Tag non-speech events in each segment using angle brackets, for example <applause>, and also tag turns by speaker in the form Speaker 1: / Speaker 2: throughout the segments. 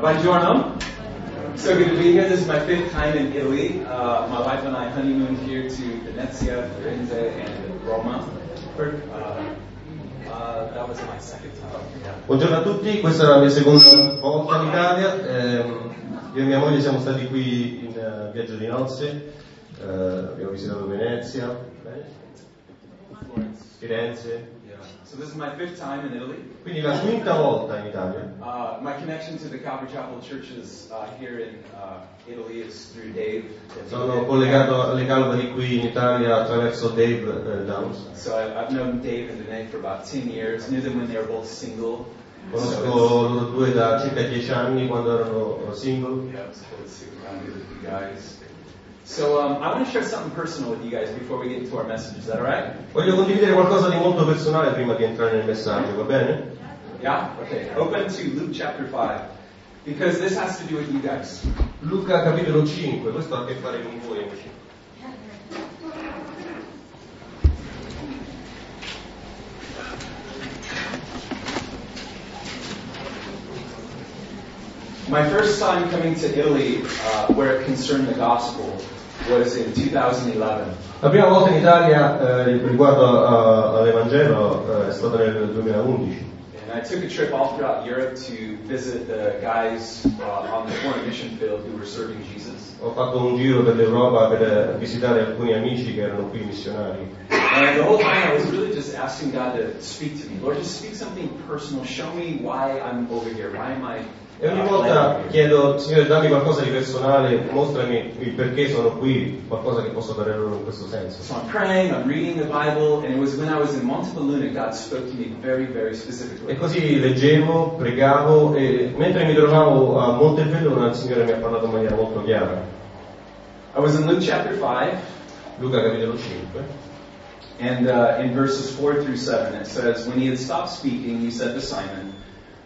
Speaker 1: Buongiorno. So good to be here. This is my fifth time in Italy. Uh, my wife and I honeymooned here to Venezia, Firenze, and Roma. Uh, uh, that was my second time. Yeah.
Speaker 2: Buongiorno a tutti, questa è la mia seconda volta in Italia. Ehm, io e mia moglie siamo stati qui in eh, viaggio di nozze, eh, abbiamo visitato Venezia, Firenze.
Speaker 1: So this is my fifth time in Italy.
Speaker 2: Quindi la quinta volta in Italia.
Speaker 1: Uh, my connection to the Calvary Chapel churches uh, here in uh, Italy is through Dave.
Speaker 2: Sono collegato alle Calvary qui in Italia attraverso Dave eh, Downs.
Speaker 1: So I, I've known Dave and Danae for about 10 years. Knew them when they were both single.
Speaker 2: Conosco
Speaker 1: So
Speaker 2: loro due da circa dieci anni quando erano single.
Speaker 1: it's, yeah, it's cool to see around here with you guys. So um, I want to share something personal with you guys before we get into our message. Is that all right?
Speaker 2: Voglio condividere qualcosa di molto personale prima di entrare nel messaggio, va bene?
Speaker 1: Yeah? Okay. Open to Luke chapter 5. Because this has to do with you guys.
Speaker 2: Luca capitolo 5, questo ha a che fare con voi amici.
Speaker 1: My first time coming to Italy uh, where it concerned the gospel was in 2011.
Speaker 2: La prima volta in Italia eh, riguardo a- all'Evangelo eh, è stata nel 2011.
Speaker 1: And I took a trip all throughout Europe to visit the guys uh, on the foreign mission field who were serving Jesus.
Speaker 2: Ho fatto un giro per l'Europa per eh, visitare alcuni amici che erano qui missionari.
Speaker 1: And the whole time I was really just asking God to speak to me. Lord, just speak something personal. Show me why I'm over here. Why am I.
Speaker 2: E ogni volta chiedo, Signore, dammi qualcosa di personale, mostrami il perché sono qui, qualcosa che posso dare loro in questo senso.
Speaker 1: So I'm praying, I'm reading the Bible, and it was when I was in Montebelluna, God spoke to me very, very specifically.
Speaker 2: E così leggevo, pregavo e mentre mi trovavo a Montebelluna il Signore mi ha parlato in maniera molto chiara.
Speaker 1: I was in Luke chapter 5,
Speaker 2: Luca capitolo 5.
Speaker 1: and uh, in verses 4 through 7, it says, When he had stopped speaking, he said to Simon,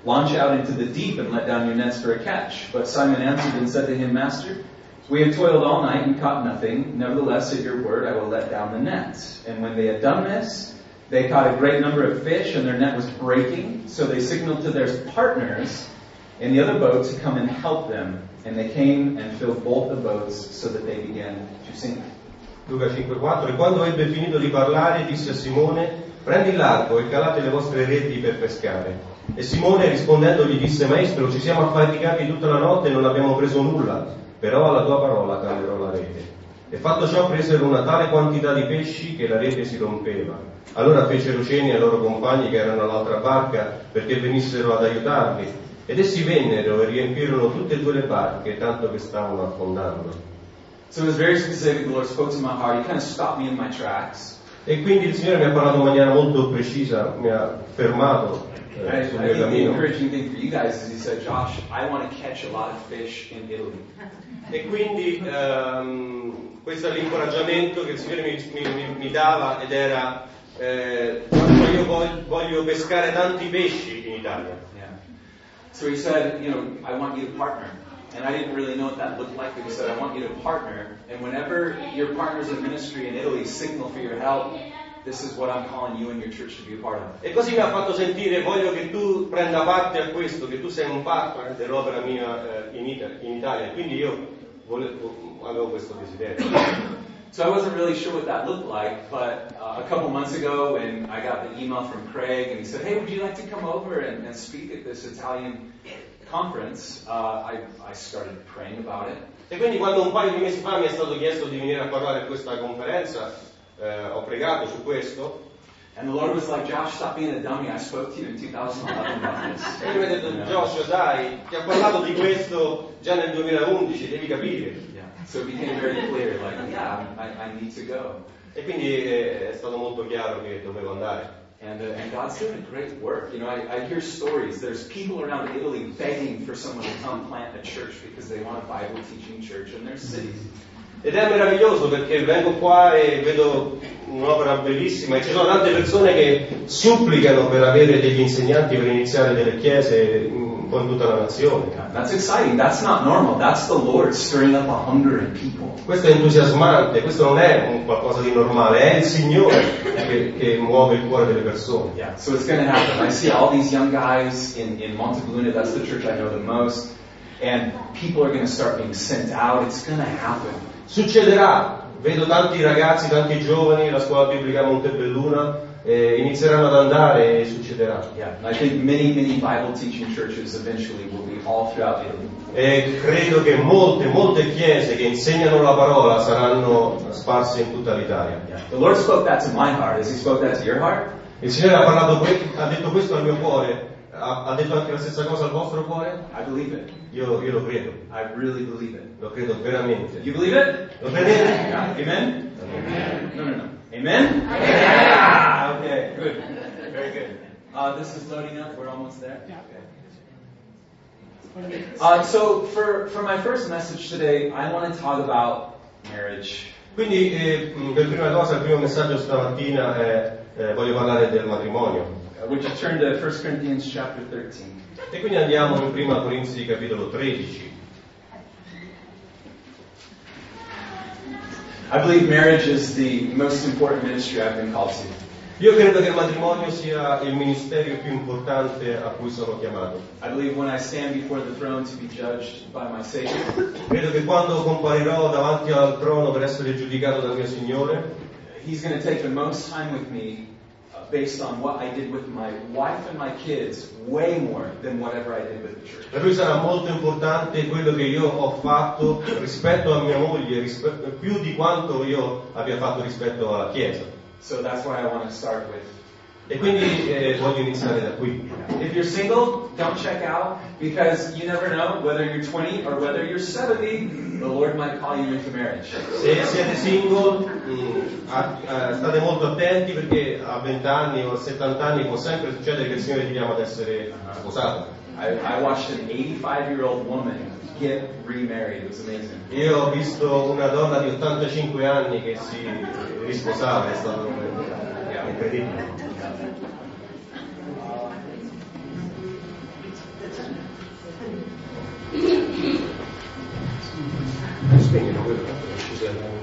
Speaker 1: Launch out into the deep and let down your nets for a catch. But Simon answered and said to him, Master, we have toiled all night and caught nothing. Nevertheless, at your word, I will let down the net. And when they had done this, they caught a great number of fish, and their net was breaking. So they signaled to their partners in the other boat to come and help them. And they came and filled both the boats so that they began to sink.
Speaker 2: Luca 5,4 E quando ebbe finito di parlare disse a Simone prendi l'arco e calate le vostre reti per pescare. E Simone rispondendo gli disse maestro ci siamo affaticati tutta la notte e non abbiamo preso nulla, però alla tua parola calerò la rete. E fatto ciò presero una tale quantità di pesci che la rete si rompeva. Allora fecero cenni ai loro compagni che erano all'altra barca perché venissero ad aiutarli. Ed essi vennero e riempirono tutte e due le barche, tanto che stavano affondando.
Speaker 1: So it was very specific. The Lord spoke to my heart. He kind of stopped me in my tracks.
Speaker 2: E quindi il Signore mi ha parlato in maniera molto precisa, mi ha fermato
Speaker 1: I,
Speaker 2: eh, sul
Speaker 1: think
Speaker 2: mio
Speaker 1: the
Speaker 2: cammino.
Speaker 1: encouraging thing for you guys is He said, Josh, I want to catch a lot of fish in Italy.
Speaker 2: E quindi ehm, questo è l'incoraggiamento che il Signore mi, mi- mi- dava ed era eh, "Guarda, io voglio, voglio pescare tanti pesci in Italia.
Speaker 1: Yeah. So He said, you know, I want you to partner. And I didn't really know what that looked like, but He said, I want you to partner. And whenever your partners in ministry in Italy signal for your help, this is what I'm calling you and your church to be a part of.
Speaker 2: E così mi ha fatto sentire, voglio che tu prenda parte a questo, che tu sei un partner dell'opera mia eh, in, Ita- in Italia. Quindi io volevo- avevo questo desiderio.
Speaker 1: So I wasn't really sure what that looked like, but uh, a couple months ago when I got the email from Craig and he said, hey, would you like to come over and, and speak at this Italian conference, uh, I, I started praying about it.
Speaker 2: E quindi quando un paio di mesi fa mi è stato chiesto di venire a parlare a questa conferenza, eh, ho pregato su questo
Speaker 1: And the Lord was like, Josh, stop being a dummy. I spoke to you in 2011 about this.
Speaker 2: e lui mi ha detto? Joshua dai, ti ha parlato di questo già nel 2011, devi capire.
Speaker 1: Yeah. So it became very clear, like, yeah, I, I need to go.
Speaker 2: E quindi eh, è stato molto chiaro che dovevo andare.
Speaker 1: And, uh, and God's doing a great work. You know, I, I hear stories. There's people around Italy begging for someone to come plant a church because they want a Bible teaching church in their cities.
Speaker 2: Ed è meraviglioso perché vengo qua e vedo un'opera bellissima e ci sono tante persone che supplicano per avere degli insegnanti per iniziare delle chiese in tutta la nazione.
Speaker 1: That's exciting. That's not normal. That's the Lord stirring up a hunger in people.
Speaker 2: Questo è entusiasmante, questo non è qualcosa di normale, è il Signore che, che muove il cuore delle persone.
Speaker 1: Yeah, so it's going to happen. I see all these young guys in, in Montebelluna. That's the church I know the most. and people are going to start being sent out. It's going to happen.
Speaker 2: Succederà, vedo tanti ragazzi, tanti giovani, la scuola biblica Montebelluna, eh, inizieranno ad andare e succederà.
Speaker 1: Yeah, and I think many, many Bible teaching churches eventually will be all throughout Italy.
Speaker 2: E credo che molte, molte chiese che insegnano la parola saranno sparse in tutta l'Italia.
Speaker 1: Yeah. The Lord spoke that to my heart. Has He spoke that to your heart?
Speaker 2: Il Signore ha, parlato ha detto questo al mio cuore, ha, ha detto anche la stessa cosa al vostro cuore?
Speaker 1: I believe it.
Speaker 2: Io, io lo credo,
Speaker 1: I really believe it.
Speaker 2: lo credo veramente.
Speaker 1: You believe it?
Speaker 2: Lo credete?
Speaker 1: Yeah. Amen? No, no, no. Amen? Yeah. Okay, good. Very good. Uh, this is loading up. We're almost there. Uh, so, for, for my first message today, I want to talk about marriage.
Speaker 2: Quindi eh, per prima cosa il primo messaggio stamattina è eh, voglio parlare del matrimonio.
Speaker 1: Uh, Would you turn to 1 Corinthians chapter 13?
Speaker 2: E quindi andiamo in prima Corinzi capitolo 13.
Speaker 1: I believe marriage is the most important ministry I've been called to.
Speaker 2: Io credo che il matrimonio sia il ministero più importante a cui sono chiamato.
Speaker 1: I believe when I stand before the throne to be judged by my Savior,
Speaker 2: Credo che quando comparirò davanti al trono per essere giudicato dal mio Signore,
Speaker 1: He's going to take the most time with me Uh, based on what I did with my wife and my kids, way more than whatever I did with the church.
Speaker 2: per lui sarà molto importante quello che io ho fatto rispetto a mia moglie, rispe- più di quanto io abbia fatto rispetto alla Chiesa.
Speaker 1: So that's why I want to start with.
Speaker 2: E quindi eh, voglio iniziare da qui.
Speaker 1: If you're single, don't check out because you never know whether you're 20 or whether you're 70, the Lord might call you into marriage.
Speaker 2: Se siete single, mh, a- a- state molto attenti perché a 20 anni o a 70 anni può sempre succedere che il Signore ti chiama ad essere sposato.
Speaker 1: I, I watched an 85 year old woman get remarried. It was amazing.
Speaker 2: Io ho visto una donna di 85 anni che si risposava, è stato incredibile. Spegnilo quello, non ci serve.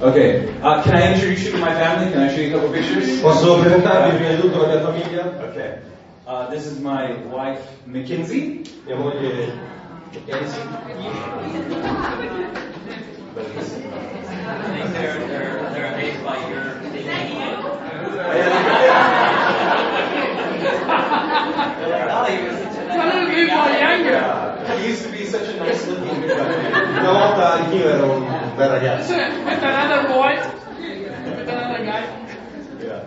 Speaker 1: Okay, uh, can I introduce you to my family? Can I show you a couple pictures?
Speaker 2: Posso presentarvi prima di tutto la mia famiglia?
Speaker 1: Okay. Uh, this is my wife, Mackenzie.
Speaker 2: Mia moglie Elsie.
Speaker 3: They're, they're, they're amazed by your
Speaker 4: Sono più younger.
Speaker 1: He used to be such a nice looking guy.
Speaker 2: Una volta anch'io ero un bel ragazzo.
Speaker 4: With another boy. With another guy.
Speaker 1: Yeah.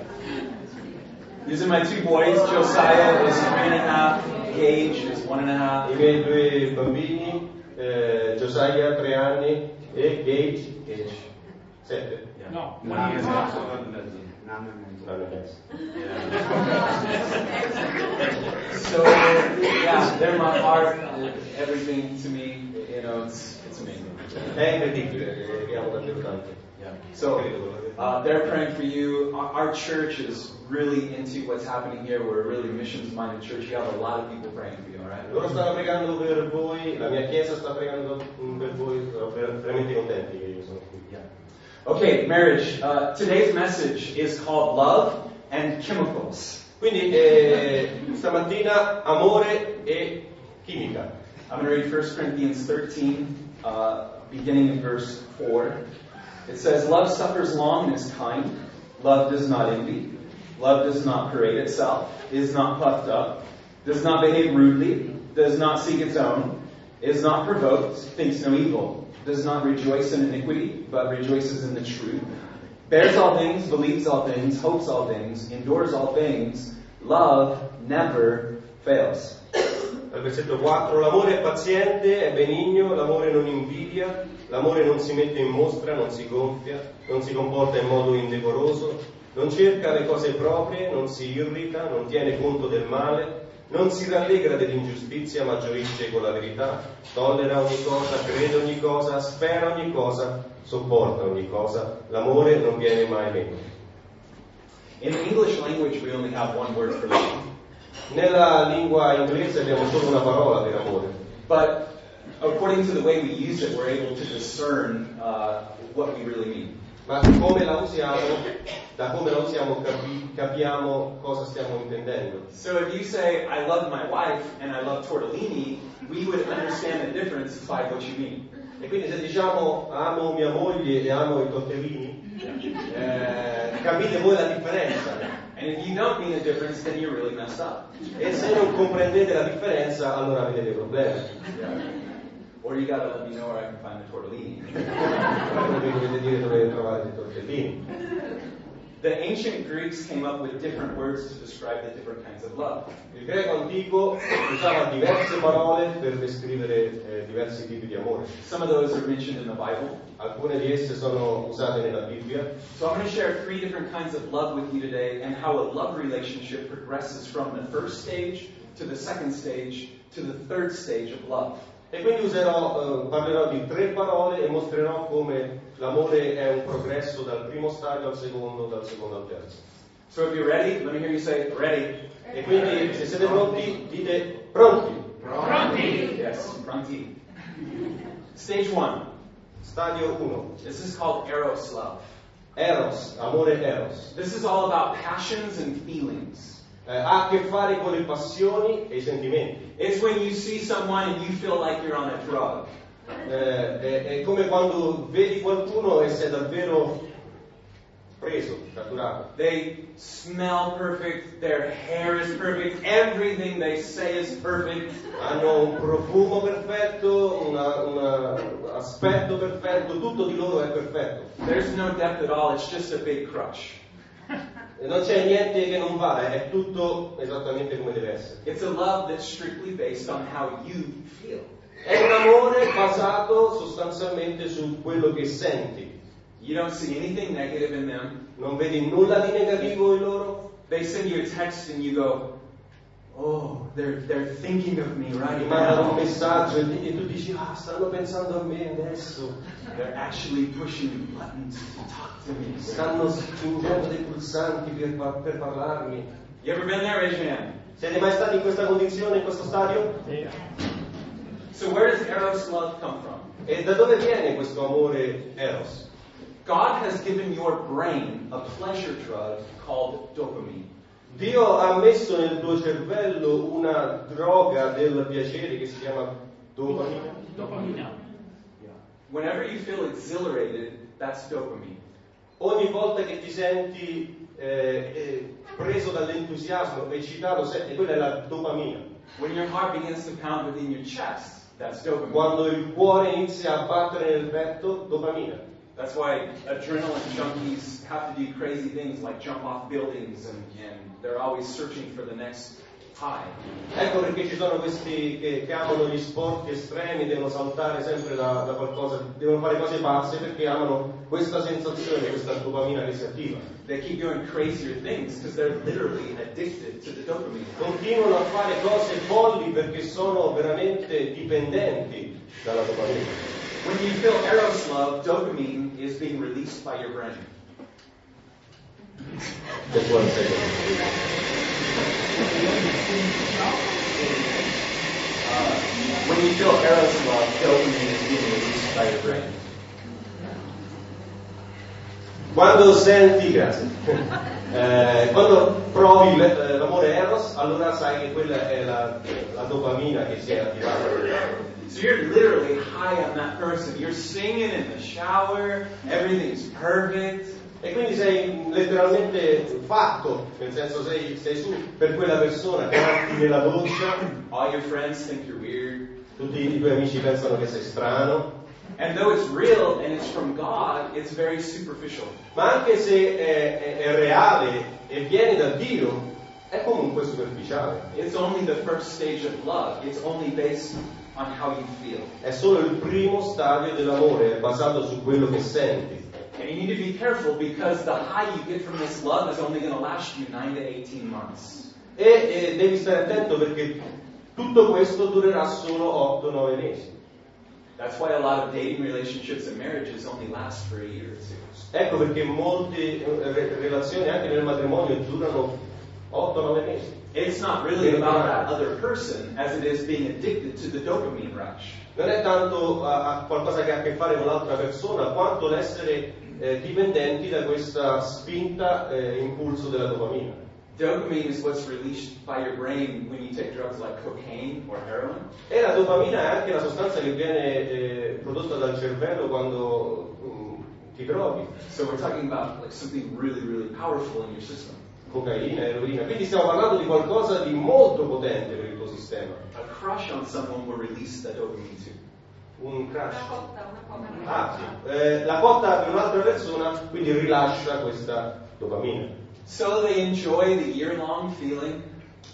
Speaker 1: These are my two boys. Josiah is three and a half. Gage is one and a half.
Speaker 2: I miei due bambini, eh, Josiah, tre anni, e Gage, Gage, sette.
Speaker 4: No.
Speaker 2: Un anno e mezzo.
Speaker 1: So yeah, they're my heart, everything to me. You know, it's it's amazing.
Speaker 2: È incredibile, amo davvero tanto.
Speaker 1: Yeah. So uh, they're praying for you. Our, our church is really into what's happening here. We're a really missions-minded church. You have a lot of people praying for you. All right.
Speaker 2: Loro stanno pregando per voi, la mia chiesa sta pregando per voi, veramente contenti che io sono qui.
Speaker 1: Okay, marriage. Uh, today's message is called Love and Chemicals.
Speaker 2: Quindi eh, stamattina amore e chimica.
Speaker 1: I'm going to read 1 Corinthians 13, uh, beginning in verse 4. It says, Love suffers long and is kind. Love does not envy. Love does not parade itself, is not puffed up, does not behave rudely, does not seek its own, is not provoked, thinks no evil, does not rejoice in iniquity, but rejoices in the truth, bears all things, believes all things, hopes all things, endures all things. Love never fails.
Speaker 2: Al versetto 4, l'amore è paziente, è benigno, l'amore non invidia, l'amore non si mette in mostra, non si gonfia, non si comporta in modo indecoroso, non cerca le cose proprie, non si irrita, non tiene conto del male, non si rallegra dell'ingiustizia, ma gioisce con la verità, tollera ogni cosa, crede ogni cosa, spera ogni cosa, sopporta ogni cosa, l'amore non viene mai meno.
Speaker 1: In the English language, we only have one word for love.
Speaker 2: Nella lingua inglese abbiamo solo una parola per amore.
Speaker 1: But according to the way we use it, we're able to discern uh, what we really mean.
Speaker 2: ma come la usiamo, da come la usiamo capi- capiamo cosa stiamo intendendo.
Speaker 1: So if you say, I love my wife and I love tortellini, we would understand the difference by what you mean.
Speaker 2: E quindi se diciamo amo mia moglie e amo i tortellini, <laughs> eh, capite voi la differenza.
Speaker 1: And if you don't mean the difference, then you're really messed up.
Speaker 2: E se non comprendete la differenza, allora avete dei problemi.
Speaker 1: Or you gotta let me know where I can find the tortellini.
Speaker 2: Dovete dire dove trovare i tortellini.
Speaker 1: The ancient Greeks came up with different words to describe the different kinds of love.
Speaker 2: Il greco antico usava diverse parole per descrivere eh, diversi tipi di amore.
Speaker 1: Some of those are mentioned in the Bible.
Speaker 2: Alcune di esse sono usate nella Bibbia.
Speaker 1: So I'm going to share three different kinds of love with you today and how a love relationship progresses from the first stage to the second stage to the third stage of love.
Speaker 2: E quindi userò, eh, parlerò di tre parole e mostrerò come l'amore è un progresso dal primo stadio al secondo, dal secondo al terzo.
Speaker 1: So if you're ready, let me hear you say, ready.
Speaker 2: E quindi se siete pronti, dite pronti.
Speaker 4: Pronti?
Speaker 1: Yes, pronti. Stage one.
Speaker 2: Stadio 1.
Speaker 1: This is called eros love.
Speaker 2: Eros, amore eros.
Speaker 1: This is all about passions and feelings.
Speaker 2: Eh, ha a che fare con le passioni e i sentimenti.
Speaker 1: It's when you see someone and you feel like you're on a drug.
Speaker 2: Eh, è, è come quando vedi qualcuno e sei davvero preso, catturato.
Speaker 1: They smell perfect, their hair is perfect, everything they say is perfect.
Speaker 2: Hanno un profumo perfetto, un aspetto perfetto, tutto di loro è perfetto.
Speaker 1: There's no depth at all, it's just a big crush.
Speaker 2: Non c'è niente che non vale, è tutto esattamente come deve essere.
Speaker 1: It's a love that's strictly based on how you feel.
Speaker 2: È un amore basato sostanzialmente su quello che senti.
Speaker 1: You don't see anything negative in them.
Speaker 2: Non vedi nulla di negativo in loro.
Speaker 1: They send you a text and you go, Oh, they're, they're thinking of me right
Speaker 2: Ti mandano un
Speaker 1: now.
Speaker 2: messaggio e ti- e tu dici, ah, stanno pensando a me adesso.
Speaker 1: They're actually pushing buttons to talk to me.
Speaker 2: Stanno spingendo dei pulsanti per, per parlarmi.
Speaker 1: You ever been there? Raise your hand.
Speaker 2: Siete mai stati in questa condizione, in questo stadio?
Speaker 1: So where does Eros love come from?
Speaker 2: E da dove viene questo amore eros?
Speaker 1: God has given your brain a pleasure drug called dopamine.
Speaker 2: Dio ha messo nel tuo cervello una droga del piacere che si chiama dopamina.
Speaker 4: Dopamina.
Speaker 1: Whenever you feel exhilarated, that's dopamine.
Speaker 2: Ogni volta che ti senti eh, eh, preso dall'entusiasmo, eccitato, senti, quella è la dopamina.
Speaker 1: When your heart begins to pound within your chest, that's dopamine.
Speaker 2: Quando il cuore inizia a battere nel petto, dopamina.
Speaker 1: That's why adrenaline junkies have to do crazy things like jump off buildings and, and they're always searching for the next high.
Speaker 2: Ecco perché ci sono questi che, che amano gli sport estremi, devono saltare sempre da, da qualcosa, devono fare cose pazze perché amano questa sensazione, questa dopamina che si attiva.
Speaker 1: They keep doing crazier things because they're literally addicted to the dopamine.
Speaker 2: Continuano a fare cose folli perché sono veramente dipendenti dalla dopamina.
Speaker 1: When you feel eros love, dopamine is being released by your brain.
Speaker 2: Just one second.
Speaker 1: When you feel eros love, dopamine is being released by your brain.
Speaker 2: Quando senti, grazie, Eh, quando provi eh, l'amore eros, allora sai che quella è la, la dopamina che si è attivata.
Speaker 1: So you're literally high on that person. You're singing in the shower, everything's perfect.
Speaker 2: E quindi sei letteralmente fatto, nel senso sei, sei su per quella persona, canti nella doccia,
Speaker 1: All your friends think you're weird.
Speaker 2: tutti i tuoi amici pensano che sei strano,
Speaker 1: And though it's real and it's from God, it's very superficial.
Speaker 2: ma anche se è, è- è reale e viene da Dio, è comunque superficiale.
Speaker 1: It's only the first stage of love. It's only based on how you feel.
Speaker 2: È solo il primo stadio dell'amore, è basato su quello che senti.
Speaker 1: And you need to be careful because the high you get from this love is only going to last you 9 to 18 months.
Speaker 2: E, e devi stare attento perché tutto questo durerà solo 8-9 mesi.
Speaker 1: That's why a lot of dating relationships and marriages only last for a year or two.
Speaker 2: Ecco perché molte eh, re- relazioni anche nel matrimonio durano 8-9 mesi.
Speaker 1: It's not really about that other person as it is being addicted to the dopamine rush.
Speaker 2: Non è tanto a qualcosa che ha a che fare con l'altra persona quanto l'essere eh, dipendenti da questa spinta eh, impulso della dopamina.
Speaker 1: Dopamine is what's released by your brain when you take drugs like cocaine or heroin.
Speaker 2: E la dopamina è anche la sostanza che viene eh, prodotta dal cervello quando mm, ti droghi,
Speaker 1: So we're talking about like something really, really powerful in your system.
Speaker 2: Cocaina, eroina. Quindi stiamo parlando di qualcosa di molto potente per il tuo sistema.
Speaker 1: A crush on someone will release that dopamine too.
Speaker 2: Un crash.
Speaker 5: Una cotta, una cotta.
Speaker 2: Ah, sì. Eh, la cotta per un'altra persona quindi rilascia questa dopamina.
Speaker 1: So they enjoy the year-long feeling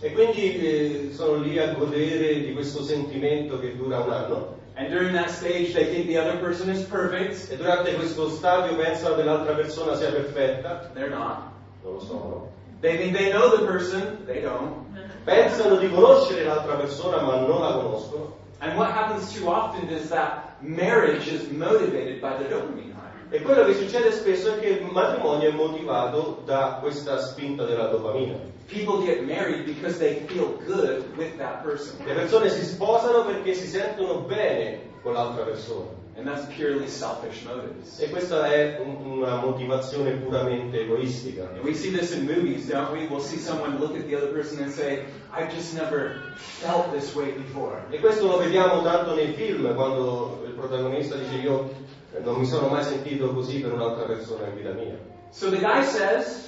Speaker 2: E quindi eh, sono lì a godere di questo sentimento che dura un anno.
Speaker 1: And during that stage, they think the other person is perfect.
Speaker 2: E durante questo stadio pensano che l'altra persona sia perfetta.
Speaker 1: They're not.
Speaker 2: Non lo sono.
Speaker 1: They think they know the person. They don't.
Speaker 2: Pensano di conoscere l'altra persona ma non la conoscono.
Speaker 1: And what happens too often is that marriage is motivated by the dopamine high.
Speaker 2: E quello che succede spesso è che il matrimonio è motivato da questa spinta della dopamina.
Speaker 1: People get married because they feel good with that person.
Speaker 2: Le persone si sposano perché si sentono bene con l'altra persona.
Speaker 1: And that's purely selfish motives.
Speaker 2: E questa è un- una motivazione puramente egoistica.
Speaker 1: We see this in movies, don't we? We'll see someone look at the other person and say, I've just never felt this way before.
Speaker 2: E questo lo vediamo tanto nei film, quando il protagonista dice io non mi sono mai sentito così per un'altra persona in vita mia.
Speaker 1: So the guy says,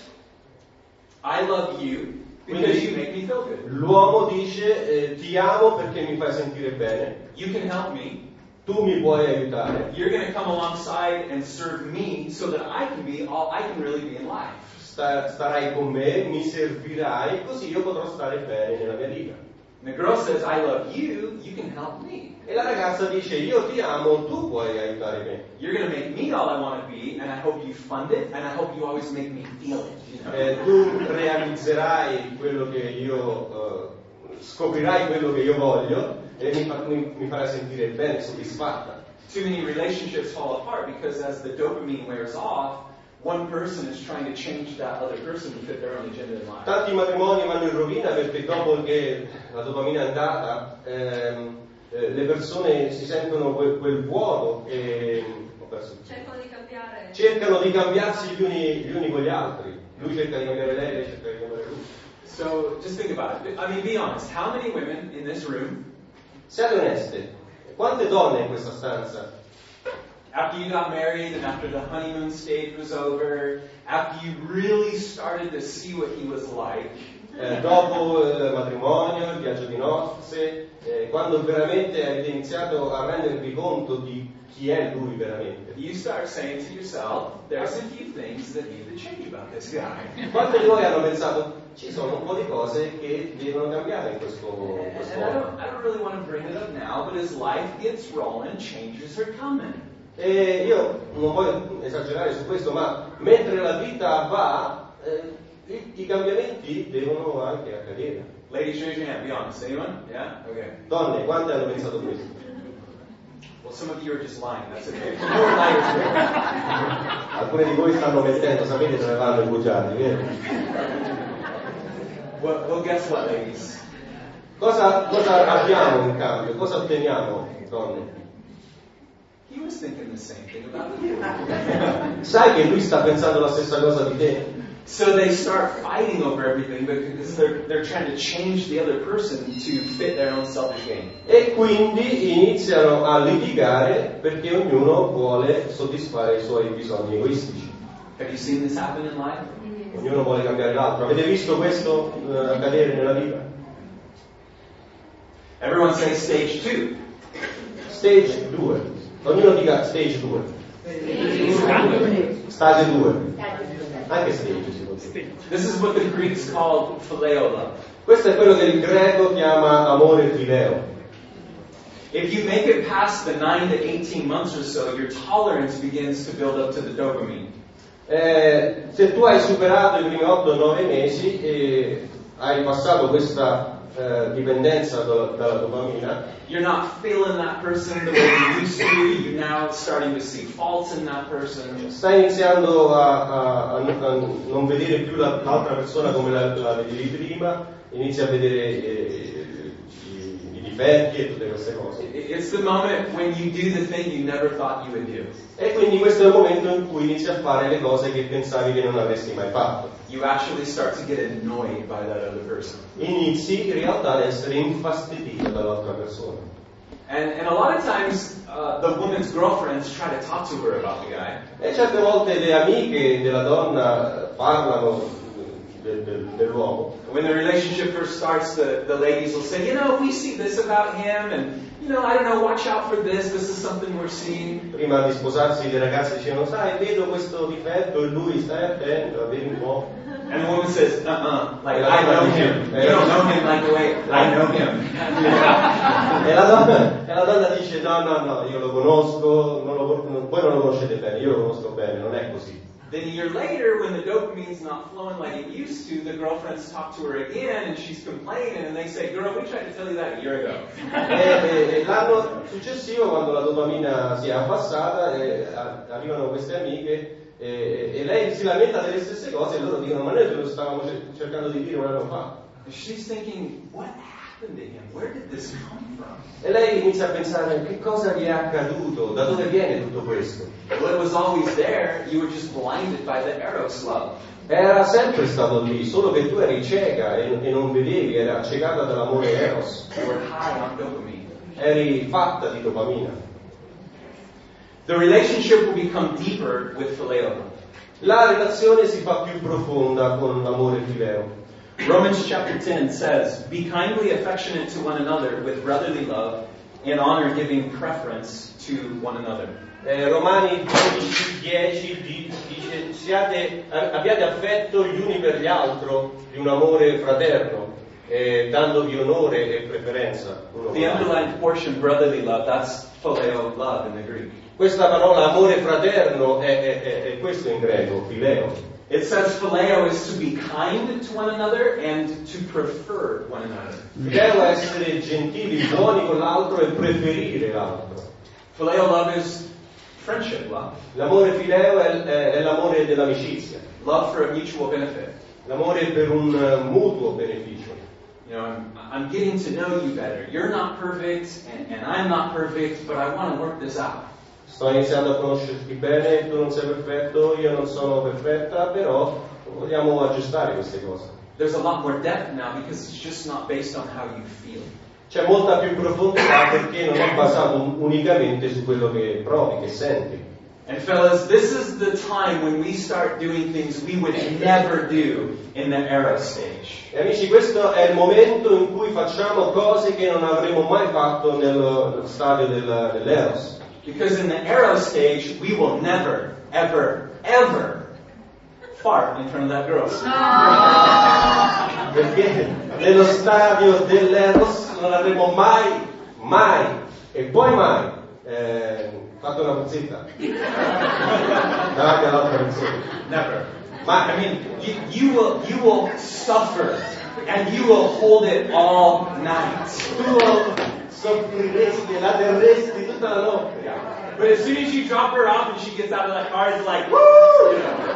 Speaker 1: I love you because you make me feel good.
Speaker 2: L'uomo dice eh, ti amo perché mi fai sentire bene,
Speaker 1: You can help me.
Speaker 2: Tu mi puoi aiutare,
Speaker 1: You're going to come alongside and serve me so that I can be all I can really be in life.
Speaker 2: sta- starai con me, mi servirai, così io potrò stare bene nella mia vita.
Speaker 1: And the girl says, I love you, you can help me.
Speaker 2: E la ragazza dice io ti amo, tu puoi aiutare me.
Speaker 1: You're going to make me all I want to be, and I hope you fund it, and I hope you always make me feel it. You know?
Speaker 2: Eh, tu realizzerai quello che io, eh, scoprirai quello che io voglio e mi, fa- mi- mi farai sentire bene, soddisfatta.
Speaker 1: Too many relationships fall apart because as the dopamine wears off, one person is trying to change that other person to fit their own agenda in life.
Speaker 2: Tanti matrimoni vanno in rovina perché dopo che la dopamina è andata, ehm, eh, le persone si sentono quel, quel vuoto e ho perso.
Speaker 5: Cercano di cambiare.
Speaker 2: cercano di cambiarsi gli uni, gli uni con gli altri. Lui cerca di cambiare lei, lei cerca di.
Speaker 1: So just think about it. I mean, be honest. How many women in this room,
Speaker 2: Siate oneste, quante donne in questa stanza,
Speaker 1: after you got married and after the honeymoon stage was over, after you really started to see what he was like,
Speaker 2: eh, dopo il matrimonio, il viaggio di nozze, eh, quando veramente avete iniziato a rendervi conto di chi è lui veramente,
Speaker 1: you start saying to yourself, there's a few things that need to change about this guy.
Speaker 2: quanti di voi hanno pensato ci sono un po' di cose che devono cambiare in questo, uomo?
Speaker 1: don't, I don't really want to bring it up now, but as life gets rolling, changes are coming.
Speaker 2: E io non voglio esagerare su questo, ma mentre la vita va, eh, i, i cambiamenti devono anche accadere.
Speaker 1: Ladies, raise your hand. Be honest. Anyone? Yeah? Okay.
Speaker 2: Donne, quante hanno pensato questo?
Speaker 1: Well, some of you are just lying. That's okay. More liars here.
Speaker 2: Alcuni di voi stanno mettendo, sapete dove vanno i bugiardi, vero?
Speaker 1: Well, well, guess what, ladies?
Speaker 2: Cosa, cosa abbiamo in cambio? Cosa otteniamo, donne?
Speaker 1: He was thinking the same thing about you. <laughs>
Speaker 2: Sai che lui sta pensando la stessa cosa di te?
Speaker 1: So they start fighting over everything because they're, they're trying to change the other person to fit their own selfish gain.
Speaker 2: E quindi iniziano a litigare perché ognuno vuole soddisfare i suoi bisogni egoistici.
Speaker 1: Have you seen this happen in life?
Speaker 2: Ognuno vuole cambiare l'altro. Avete visto questo eh, accadere nella vita?
Speaker 1: Everyone say stage two.
Speaker 2: Stage 2. Ognuno dica stage 2. Stage 2. Anche stage si può dire.
Speaker 1: This is what the Greeks called phileo love.
Speaker 2: Questo è quello che il greco chiama amore fileo.
Speaker 1: If you make it past the 9 to 18 months or so, your tolerance begins to build up to the dopamine.
Speaker 2: Eh, se tu hai superato i primi 8-9 mesi e hai passato questa eh, dipendenza da- dalla dopamina,
Speaker 1: You're not feeling that person the way you used to. You're now starting to see faults in that person.
Speaker 2: stai iniziando a, a- a non- a non vedere più la- l'altra persona come la, la vedevi prima, inizi a vedere eh, i, i difetti e tutte.
Speaker 1: It's the moment when you do the thing you never thought you would do.
Speaker 2: E quindi questo è il momento in cui inizi a fare le cose che pensavi che non avresti mai fatto.
Speaker 1: You actually start to get annoyed by that other person.
Speaker 2: Inizi in realtà ad essere infastidito dall'altra persona.
Speaker 1: And, and a lot of times, uh, the woman's girlfriends try to talk to her about the guy.
Speaker 2: E certe volte le amiche della donna parlano del- del- dell'uomo.
Speaker 1: When the relationship first starts, the, the ladies will say, you know, we see this about him, and, you know, I don't know, watch out for this, this is something we're seeing.
Speaker 2: Prima di sposarsi le ragazze dicevano, sai, vedo questo difetto in lui, stai attento, vedi un po'.
Speaker 1: And the woman says, uh-uh, like, I know him. You don't know him like the way I know him. <laughs>
Speaker 2: E la, donna, e la donna dice, no, no, no, io lo conosco, non lo- non- voi non lo conoscete bene, io lo conosco bene, non è così.
Speaker 1: Then a year later, when the dopamine's not flowing like it used to, the girlfriends talk to her again, and she's complaining, and they say, girl, we tried to tell you that a year ago.
Speaker 2: Eh, eh, eh, e, e- e l'anno successivo, quando la dopamina si è abbassata, eh, arrivano queste amiche e, e lei si lamenta delle stesse cose e loro dicono, ma noi te lo stavamo cercando di dire un anno fa.
Speaker 1: And she's thinking, what happened to him? Where did this come from?
Speaker 2: E lei inizia a pensare, che cosa gli è accaduto? Da dove viene tutto questo?
Speaker 1: Well, it was always there. You were just blinded by the eros love.
Speaker 2: Era sempre stato lì, solo che tu eri cieca e, e non vedevi, era accecata dall'amore eros.
Speaker 1: You were high on dopamine.
Speaker 2: Eri fatta di dopamina.
Speaker 1: The relationship will become deeper with phileo.
Speaker 2: La relazione si fa più profonda con l'amore fileo.
Speaker 1: Romans chapter 10 says, Be kindly affectionate to one another with brotherly love, in honor giving preference to one another.
Speaker 2: Eh, Romani 12, 10 di- dice siate, abbiate affetto gli uni per gli altri di un amore fraterno, eh, dandovi onore e preferenza.
Speaker 1: The underlined portion, brotherly love, that's phileo love in the Greek.
Speaker 2: Questa parola amore fraterno è, è- è- è questo in greco, fileo.
Speaker 1: It says phileo is to be kind to one another and to prefer one another.
Speaker 2: Fileo è essere gentili, buoni con l'altro e preferire l'altro.
Speaker 1: Phileo love is friendship love,
Speaker 2: L'amore fileo è, è- è l'amore dell'amicizia,
Speaker 1: love for a mutual benefit.
Speaker 2: l'amore per un eh, mutuo beneficio.
Speaker 1: You know, I'm, I'm getting to know you better. You're not perfect, and, and I'm not perfect, but I want to work this out.
Speaker 2: Sto iniziando a conoscerti bene, tu non sei perfetto, io non sono perfetta, però vogliamo aggiustare queste cose.
Speaker 1: There's a lot more depth now because it's just not based on how you feel.
Speaker 2: C'è molta più profondità perché non è basato un- unicamente su quello che provi, che senti.
Speaker 1: And fellas, this is the time when we start doing things we would never do in the era stage.
Speaker 2: E amici, questo è il momento in cui facciamo cose che non avremmo mai fatto nello stadio del- dell'Eros.
Speaker 1: Because in the arrow stage, we will never, ever, ever fart in front of that girl.
Speaker 2: Perché nello stadio dell'Eros non avremmo mai, mai e poi mai eh, fatto una puzzetta davanti all'altra persona.
Speaker 1: Never. Ma, I mean, you, you will you will suffer and you will hold it all night.
Speaker 2: Tu soffriresti tutta la notte.
Speaker 1: But as soon as you drop her off and she gets out of that car, it's like, woo! You know.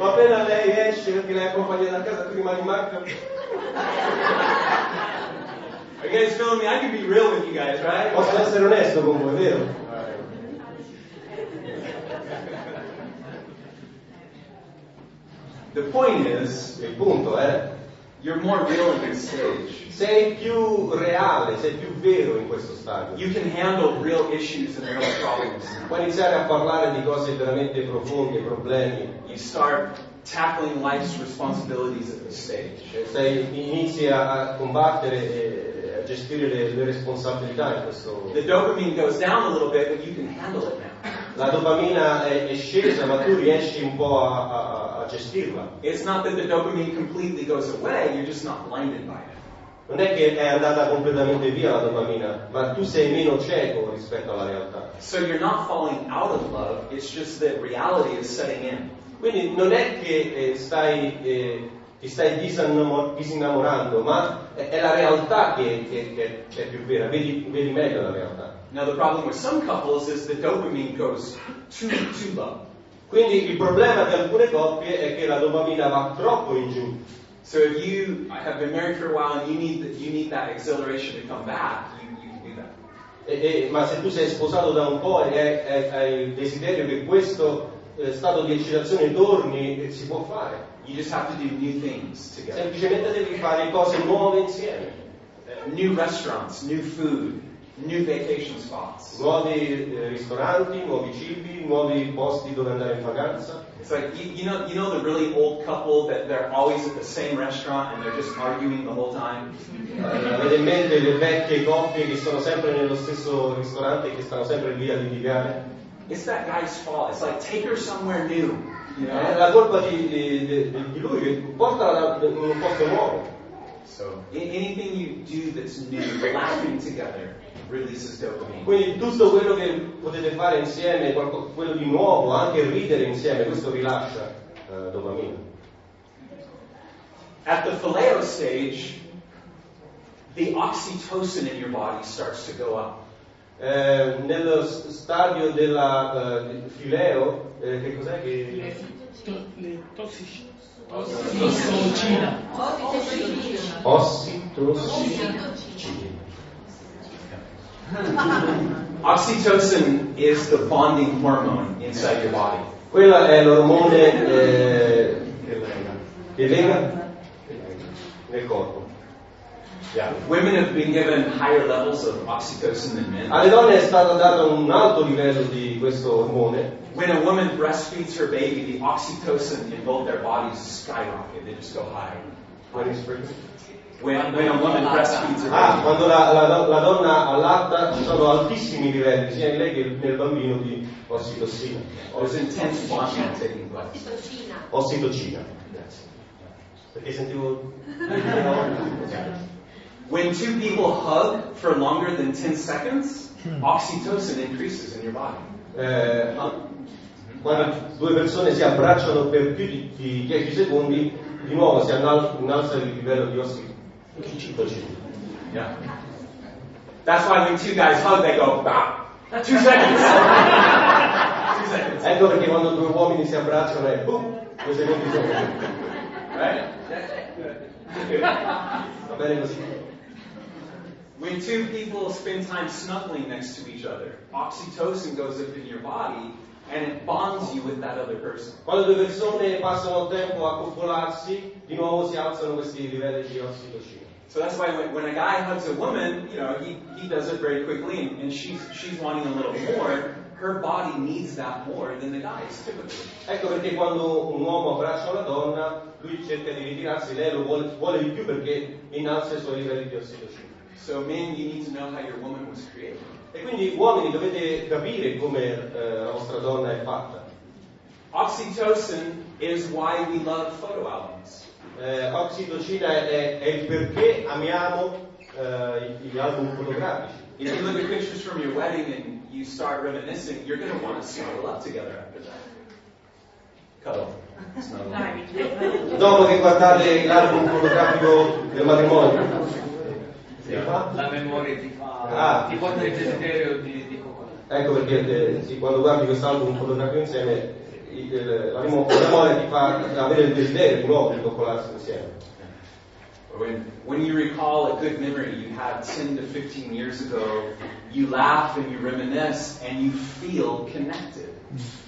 Speaker 2: Ma appena lei esce perché lei accompagna da casa, tu rimani in macchina.
Speaker 1: Are you guys feeling me? I can be real with you guys, right?
Speaker 2: Posso essere onesto con voi, vero?
Speaker 1: The point is,
Speaker 2: Il punto è,
Speaker 1: you're more real in this stage.
Speaker 2: sei più reale, sei più vero in questo stadio.
Speaker 1: You can handle real issues and real problems.
Speaker 2: Puoi iniziare a parlare di cose veramente profonde, problemi.
Speaker 1: You start tackling life's responsibilities at this stage.
Speaker 2: Cioè, sei- inizi a, a combattere e a gestire le, le responsabilità in questo
Speaker 1: The dopamine goes down a little bit, but you can handle it now.
Speaker 2: La dopamina è, è scesa, ma tu riesci un po' a, a- a gestirla.
Speaker 1: It's not that the dopamine completely goes away, you're just not blinded by it.
Speaker 2: Non è che è andata completamente via la dopamina, ma tu sei meno cieco rispetto alla realtà.
Speaker 1: So you're not falling out of love, it's just that reality is setting in.
Speaker 2: Quindi non è che eh, stai, eh, ti stai disinnamo- disinnamorando, ma è, è la realtà che, che- che- che è più vera, vedi, vedi meglio la realtà.
Speaker 1: Now the problem with some couples is the dopamine goes too too low.
Speaker 2: Quindi il problema di alcune coppie è che la dopamina va troppo in giù.
Speaker 1: So if you have been married for a while and you need you need that exhilaration to come back, you, you can do that.
Speaker 2: E- e- ma se tu sei sposato da un po' e hai, il desiderio che questo eh, stato di eccitazione torni, eh, si può fare.
Speaker 1: You just have to do new things together.
Speaker 2: Semplicemente devi fare cose nuove insieme.
Speaker 1: New restaurants, new food, new vacation spots.
Speaker 2: Nuovi eh, ristoranti, nuovi cibi, nuovi posti dove andare in vacanza.
Speaker 1: It's like you, you know you know the really old couple that they're always at the same restaurant and they're just arguing the whole time.
Speaker 2: Eh, avete in mente le vecchie coppie che sono sempre nello stesso ristorante e che stanno sempre lì a litigare?
Speaker 1: It's that guy's fault. It's like take her somewhere new. You
Speaker 2: È
Speaker 1: know.
Speaker 2: la colpa di, di- di- lui portala da- un posto nuovo.
Speaker 1: So anything you do that's new, laughing together, releases dopamine.
Speaker 2: Quindi tutto quello che potete fare insieme, qualco- quello di nuovo, anche ridere insieme, questo rilascia eh, dopamina.
Speaker 1: At the phileo stage, the oxytocin in your body starts to go up.
Speaker 2: Eh, nello stadio della eh, di fileo, eh, che cos'è che...
Speaker 4: Le tossici.
Speaker 2: Ossitocina.
Speaker 1: Oxytocin is the bonding hormone inside your body.
Speaker 2: Quella è l'ormone eh, che lega nel corpo. Yeah.
Speaker 1: Women have been given higher levels of oxytocin than men.
Speaker 2: Alle donne è stato dato un alto livello di questo ormone.
Speaker 1: When a woman breastfeeds her baby, the oxytocin in both their bodies skyrocket. They just go high. When, when a woman breastfeeds her
Speaker 2: Ah,
Speaker 1: baby,
Speaker 2: quando la, la- la donna allatta ci sono altissimi livelli, sia in lei che nel bambino, di ossitossina.
Speaker 1: there's intense bonding taking place.
Speaker 2: Ossitocina. Perché sentivo...
Speaker 1: When two people hug for longer than 10 seconds, oxytocin increases in your body.
Speaker 2: Eh, quando due persone si abbracciano per più di, di 10 secondi, di nuovo si annal- innalza il livello di ossitocina.
Speaker 1: Yeah. That's why when two guys hug, they go, "Ah, two seconds. <laughs> two seconds.
Speaker 2: Ecco perché quando due uomini si abbracciano è boom, due secondi dopo.
Speaker 1: Right?
Speaker 2: Va bene così?
Speaker 1: When two people spend time snuggling next to each other, oxytocin goes up in your body and it bonds you with that other person.
Speaker 2: Quando due persone passano tempo a coccolarsi, di nuovo si alzano questi livelli di ossitocina.
Speaker 1: So that's why when, when a guy hugs a woman, you know, he, he does it very quickly and, and she's, she's wanting a little more. Her body needs that more than the guy's typically.
Speaker 2: Ecco perché quando un uomo abbraccia una donna, lui cerca di ritirarsi, lei lo vuole, vuole di più perché innalza i suoi livelli di ossitocina.
Speaker 1: So men, you need to know how your woman was created.
Speaker 2: E quindi uomini dovete capire come eh, la vostra donna è fatta.
Speaker 1: Oxytocin is why we love photo albums.
Speaker 2: Eh, oxitocina è, è il perché amiamo eh, gli album fotografici.
Speaker 1: If you look at pictures from your wedding and you start reminiscing, you're going to want to snuggle up together after that. Cuddle. Snuggle. <laughs>
Speaker 2: Dopo che guardate l'album fotografico del matrimonio, si fa?
Speaker 3: La memoria ti fa,
Speaker 2: Ah.
Speaker 3: ti porta il desiderio di, di coccolare.
Speaker 2: Ecco perché eh, sì, quando guardi quest'album fotografico insieme, il- il- la memoria ti fa avere il desiderio di nuovo di coccolarsi insieme.
Speaker 1: When, when you recall a good memory you had 10 to 15 years ago, you laugh and you reminisce and you feel connected.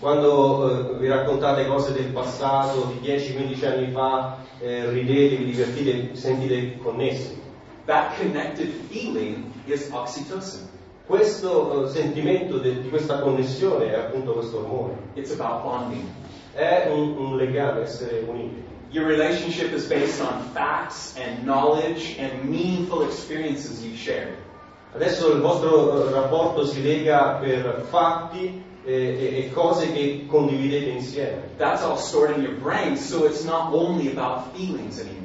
Speaker 2: Quando eh, vi raccontate cose del passato, di 10-15 anni fa, eh, ridete, vi divertite, vi sentite connessi.
Speaker 1: That connected feeling is oxytocin.
Speaker 2: Questo eh, sentimento de- di questa connessione è appunto questo ormone.
Speaker 1: It's about bonding.
Speaker 2: È un, un legame, essere uniti.
Speaker 1: Your relationship is based on facts and knowledge and meaningful experiences you share.
Speaker 2: Adesso il vostro eh, rapporto si lega per fatti eh, e, e cose che condividete insieme.
Speaker 1: That's all stored in your brain, so it's not only about feelings anymore.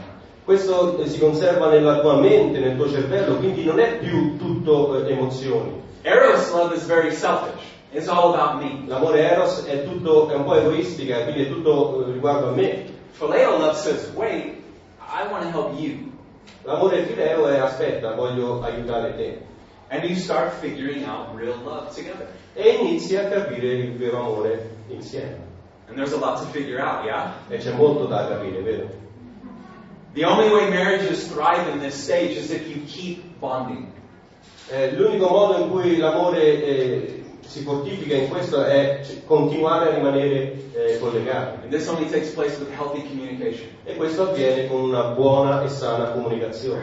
Speaker 2: Questo eh, si conserva nella tua mente, nel tuo cervello, quindi non è più tutto eh, emozioni.
Speaker 1: Eros love is very selfish. It's all about me.
Speaker 2: L'amore eros è, tutto, è un po' egoistica, quindi è tutto eh, riguardo a me.
Speaker 1: Phileo love says, wait, I want to help you.
Speaker 2: L'amore fileo è aspetta, voglio aiutare te.
Speaker 1: And you start figuring out real love together.
Speaker 2: E inizi a capire il vero amore insieme.
Speaker 1: And there's a lot to figure out, yeah?
Speaker 2: E c'è molto da capire, vero?
Speaker 1: The only way marriages thrive in this stage is if you keep bonding.
Speaker 2: Eh, l'unico modo in cui l'amore eh, si fortifica in questo è continuare a rimanere eh, collegati.
Speaker 1: And this only takes place with healthy communication.
Speaker 2: E questo avviene con una buona e sana comunicazione.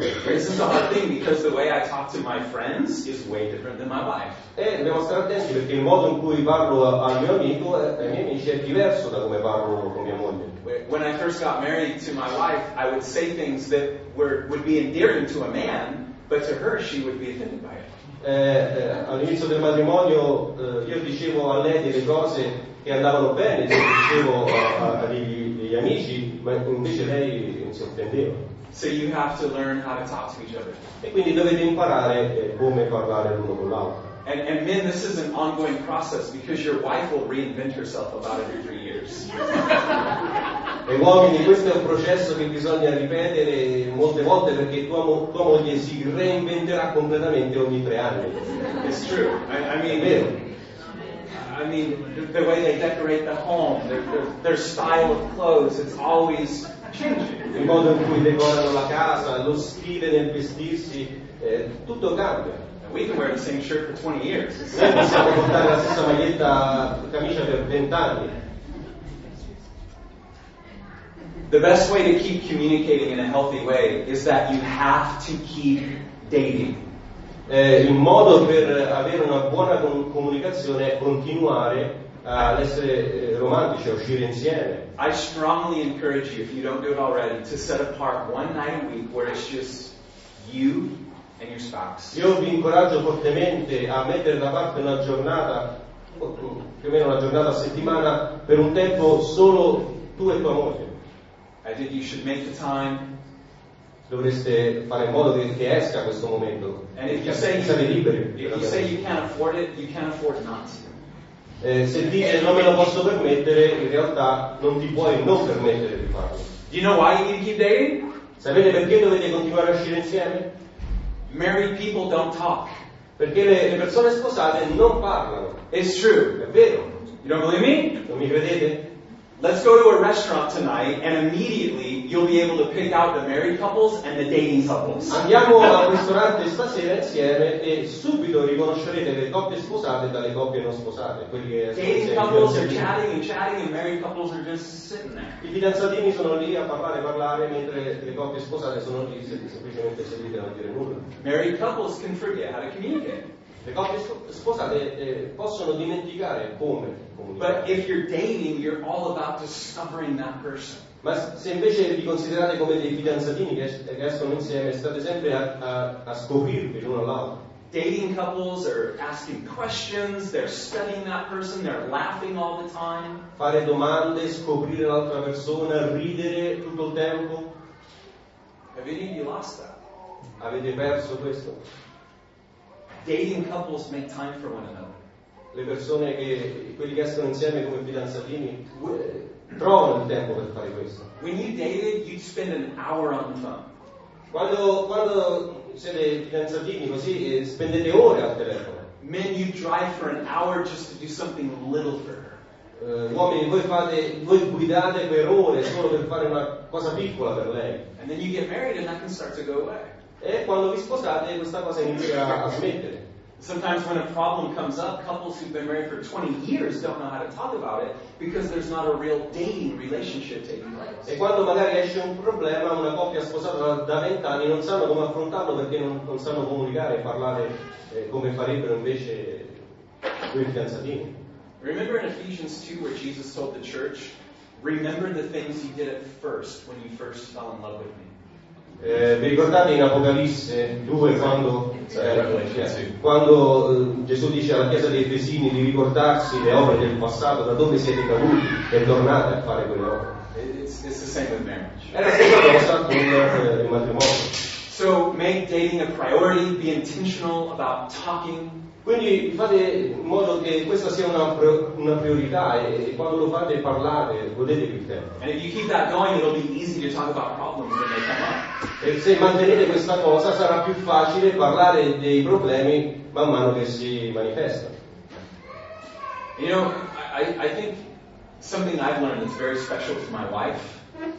Speaker 2: E dobbiamo stare attenti perché il modo in cui parlo al mio amico, e ai miei amici, è diverso da come parlo con mia moglie.
Speaker 1: When I first got married to my wife, I would say things that were, would be endearing to a man, but to her, she would be offended by it.
Speaker 2: Eh, eh, all'inizio del matrimonio eh, io dicevo a lei delle cose che andavano bene, io dicevo agli, amici, ma invece lei si offendeva.
Speaker 1: So you have to learn how to talk to each other.
Speaker 2: E quindi dovete imparare eh, come parlare l'uno con l'altro.
Speaker 1: And, and men, this is an ongoing process because your wife will reinvent herself about every three years. <laughs>
Speaker 2: E uomini, questo è un processo che bisogna ripetere molte volte perché tua, mo- tua moglie si reinventerà completamente ogni tre anni.
Speaker 1: It's true. I, I
Speaker 2: È
Speaker 1: mean,
Speaker 2: vero.
Speaker 1: I mean, the, the way they decorate the home, their, their, their style of clothes, it's always changing.
Speaker 2: Il modo in cui decorano la casa, lo stile nel vestirsi, eh, tutto cambia.
Speaker 1: We can wear the same shirt for 20 years.
Speaker 2: Noi possiamo portare la stessa maglietta, camicia per vent'anni.
Speaker 1: The best way to keep communicating in a healthy way is that you have to keep dating.
Speaker 2: Eh, il modo per avere una buona com- comunicazione è continuare ad essere eh, romantici, a uscire insieme.
Speaker 1: I strongly encourage you, if you don't do it already, to set apart one night a week where it's just you and your spouse.
Speaker 2: Io vi incoraggio fortemente a mettere da parte una giornata, più o meno una giornata a settimana, per un tempo solo tu e tua moglie.
Speaker 1: I think you should make the time.
Speaker 2: Dovreste fare in modo che, che esca questo momento.
Speaker 1: And if you say
Speaker 2: Siate liberi.
Speaker 1: if you say you can't afford it, you can't afford not to.
Speaker 2: Eh, se dici non me lo posso permettere, in realtà non ti puoi non permettere di farlo.
Speaker 1: Do you know why you need to keep dating?
Speaker 2: Sapete perché dovete continuare a uscire insieme?
Speaker 1: Married people don't talk.
Speaker 2: Perché le, le persone sposate non parlano.
Speaker 1: It's true.
Speaker 2: È vero.
Speaker 1: You don't believe me?
Speaker 2: Non mi credete?
Speaker 1: Let's go to a restaurant tonight and immediately you'll be able to pick out the married couples and the dating couples.
Speaker 2: Andiamo al ristorante stasera insieme e subito riconoscerete le coppie sposate dalle coppie non sposate.
Speaker 1: Dating couples are chatting and chatting and married couples are just sitting there.
Speaker 2: I fidanzatini sono lì a parlare e parlare mentre le coppie sposate sono lì se- semplicemente sedute a non dire nulla.
Speaker 1: Married couples can forget how to communicate.
Speaker 2: Le coppie spo- sposate eh, possono dimenticare come comunicare.
Speaker 1: But if you're dating, you're all about discovering that person.
Speaker 2: Ma se invece vi considerate come dei fidanzatini che, che escono insieme, state sempre a, a, a scoprirvi l'uno all'altro.
Speaker 1: Dating couples are asking questions, they're studying that person, they're laughing all the time.
Speaker 2: Fare domande, scoprire l'altra persona, ridere tutto il tempo.
Speaker 1: Have any of you lost that?
Speaker 2: Avete perso questo?
Speaker 1: Dating couples make time for one another.
Speaker 2: Le persone che, quelli che escono insieme come fidanzatini, trovano il tempo per fare questo.
Speaker 1: When you dated, you'd spend an hour on the phone.
Speaker 2: Quando, quando siete fidanzatini così eh, spendete ore al telefono.
Speaker 1: Men, you drive for an hour just to do something little for her.
Speaker 2: Eh, uomini, voi, fate, voi guidate per ore solo per fare una cosa piccola per lei.
Speaker 1: And then you get married and that can start to go away.
Speaker 2: E quando vi sposate questa cosa inizia a smettere.
Speaker 1: Sometimes when a problem comes up, couples who've been married for 20 years don't know how to talk about it because there's not a real dating relationship taking place.
Speaker 2: E quando magari esce un problema, una coppia sposata da- da vent'anni non sanno come affrontarlo perché non, non sanno comunicare e parlare eh, come farebbero invece due fidanzatini.
Speaker 1: Remember in Ephesians 2 where Jesus told the church, Remember the things you did at first when you first fell in love with me.
Speaker 2: Eh, vi ricordate in Apocalisse 2 quando, eh,
Speaker 1: 2.
Speaker 2: quando eh, Gesù dice alla Chiesa dei Efesini di ricordarsi le opere del passato, da dove siete caduti e tornate a fare quelle opere?
Speaker 1: It's, it's the same with marriage.
Speaker 2: È la stessa cosa con eh, il matrimonio.
Speaker 1: So make dating a priority, be intentional about talking.
Speaker 2: Quindi fate in modo che questa sia una, una priorità e, e quando lo fate parlate, godetevi il tempo.
Speaker 1: Going, up.
Speaker 2: E se mantenete questa cosa sarà più facile parlare dei problemi man mano che si manifestano.
Speaker 1: You know, I, I I think something I've learned that's very special to my wife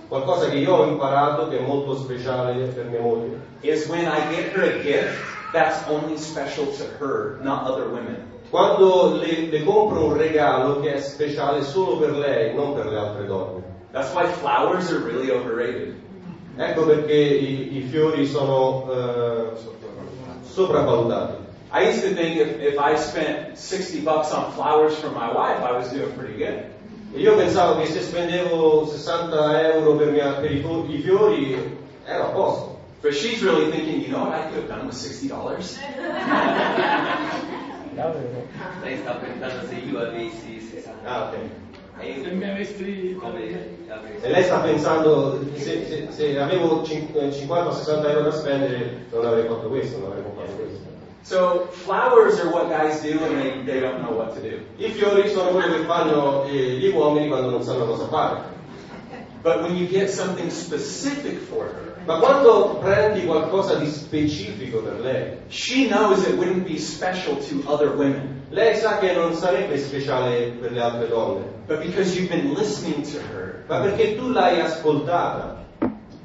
Speaker 2: qualcosa che io ho imparato che è molto speciale per mia moglie,
Speaker 1: is when I get her a gift that's only special to her, not other women.
Speaker 2: quando le, le compro un regalo che è speciale solo per lei, non per le altre donne.
Speaker 1: That's why flowers are really overrated.
Speaker 2: Ecco perché i, i fiori sono eh, sopravvalutati.
Speaker 1: I used to think if, if I spent 60 bucks on flowers for my wife, I was doing pretty good.
Speaker 2: E io pensavo che se spendevo 60 euro per, mia- per i, i fiori ero a posto.
Speaker 1: But she's really thinking, you know what I could have done with $60?
Speaker 3: Lei sta pensando se io avessi 60
Speaker 2: Ah, ok.
Speaker 3: e
Speaker 4: Se mi avessi...
Speaker 3: come avrei
Speaker 2: lei sta pensando, se, se- se avevo cin- 50-60 euro da spendere non avrei fatto questo, non avrei comprato questo.
Speaker 1: So flowers are what guys do when they, they don't know what to do.
Speaker 2: I fiori sono quello che fanno eh, gli uomini quando non sanno cosa fare.
Speaker 1: But when you get something specific for her,
Speaker 2: Ma quando prendi qualcosa di specifico per lei,
Speaker 1: she knows it wouldn't be special to other women.
Speaker 2: lei sa che non sarebbe speciale per le altre donne,
Speaker 1: But because you've been listening to her,
Speaker 2: ma perché tu l'hai ascoltata,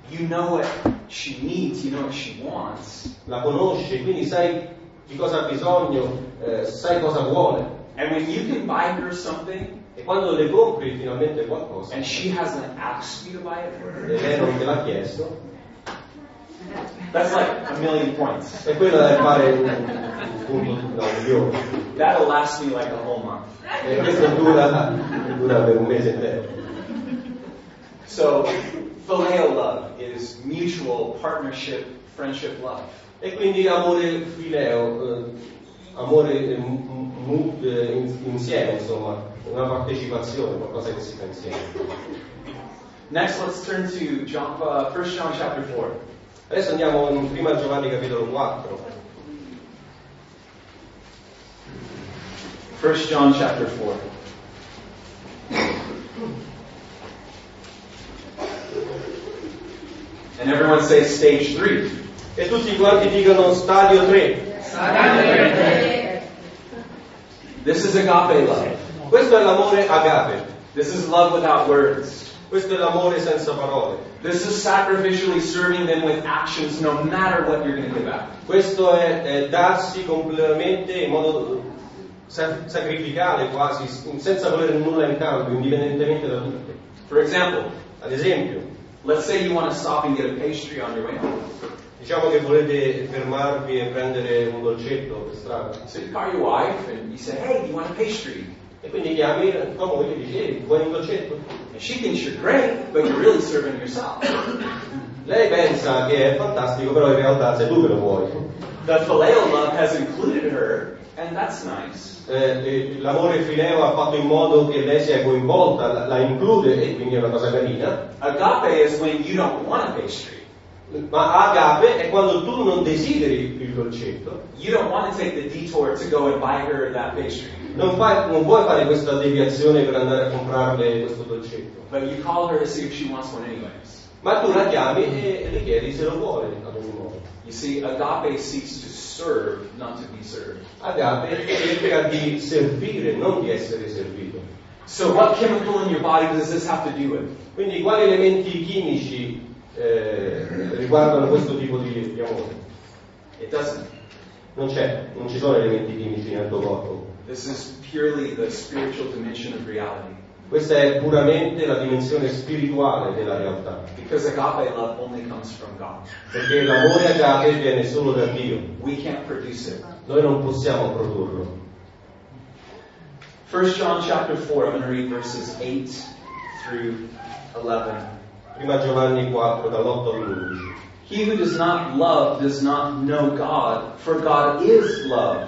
Speaker 1: you know what she needs, you know what she wants.
Speaker 2: la conosci, quindi sai di cosa ha bisogno, eh, sai cosa vuole.
Speaker 1: And when you can buy her something
Speaker 2: E quando le compri finalmente qualcosa
Speaker 1: and she hasn't asked you to buy it for
Speaker 2: e
Speaker 1: her,
Speaker 2: lei non te l'ha chiesto,
Speaker 1: that's like a million points.
Speaker 2: e quello è fare un, un punto un milione.
Speaker 1: That'll last me like a whole month.
Speaker 2: E questo dura, dura per un mese intero.
Speaker 1: So, phileo love is mutual partnership, friendship love.
Speaker 2: E quindi amore fileo, eh, amore eh, mu- eh, in- insieme, insomma, una partecipazione, qualcosa che si fa insieme.
Speaker 1: Next, let's turn to John, uh, 1 John chapter 4.
Speaker 2: Adesso andiamo in 1 Giovanni capitolo 4.
Speaker 1: 1 John chapter 4. And everyone say stage 3.
Speaker 2: E tutti quanti dicono stadio 3.
Speaker 1: This is agape love.
Speaker 2: Questo è l'amore agape,
Speaker 1: This is love without words.
Speaker 2: Questo è l'amore senza parole,
Speaker 1: This is sacrificially serving them with actions no matter what you're going to give out.
Speaker 2: questo è, è darsi completamente in modo sa- sacrificale quasi, senza volere nulla in cambio, indipendentemente da tutto.
Speaker 1: For example,
Speaker 2: Ad esempio,
Speaker 1: let's say you want to stop and get a pastry on your way home.
Speaker 2: diciamo che volete fermarvi e prendere un dolcetto per strada.
Speaker 1: So you call your wife and you say, hey, do you want a pastry?
Speaker 2: E quindi chiami tua moglie e dici, "Ehi, vuoi un dolcetto?
Speaker 1: She thinks you're great, but you're really serving yourself.
Speaker 2: Lei pensa che è fantastico, però in realtà sei tu che lo vuoi.
Speaker 1: The phileo love has included her, and that's nice.
Speaker 2: Eh, e l'amore fileo ha fatto in modo che lei sia coinvolta, la, la include e quindi è una cosa carina.
Speaker 1: Agape is when you don't want a pastry.
Speaker 2: Ma agape è quando tu non desideri il dolcetto,
Speaker 1: You don't want to take the detour to go and buy her that pastry.
Speaker 2: Non, fai- non vuoi fare questa deviazione per andare a comprarle questo dolcetto,
Speaker 1: But you call her to see if she wants one anyways.
Speaker 2: ma tu la chiami e, le chiedi se lo vuole ad ogni modo.
Speaker 1: You see, agape seeks to serve, not to be served.
Speaker 2: Agape cerca di servire, non di essere servito.
Speaker 1: So what chemical in your body does this have to do with?
Speaker 2: Quindi quali elementi chimici eh, riguardano questo tipo di, di amore?
Speaker 1: It doesn't.
Speaker 2: Non c'è, non ci sono elementi chimici nel tuo corpo.
Speaker 1: This is purely the spiritual dimension of reality.
Speaker 2: Questa è puramente la dimensione spirituale della realtà,
Speaker 1: Because agape love only comes from God.
Speaker 2: perché l'amore agape viene solo da Dio.
Speaker 1: We can't produce it.
Speaker 2: Noi non possiamo produrlo.
Speaker 1: 1 John chapter 4, I'm going to read verses 8 through 11.
Speaker 2: Prima Giovanni 4, dall'8 all'11.
Speaker 1: He who does not love does not know God, for God is love.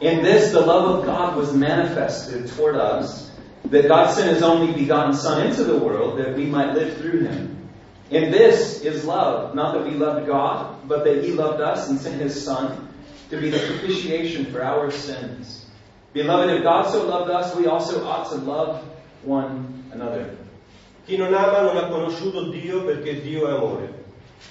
Speaker 1: In this, the love of God was manifested toward us, that God sent his only begotten Son into the world that we might live through him. In this is love, not that we loved God, but that he loved us and sent his Son to be the propitiation for our sins. Beloved, if God so loved us, we also ought to love one another.
Speaker 2: Chi non ama non ha conosciuto Dio perché Dio è amore.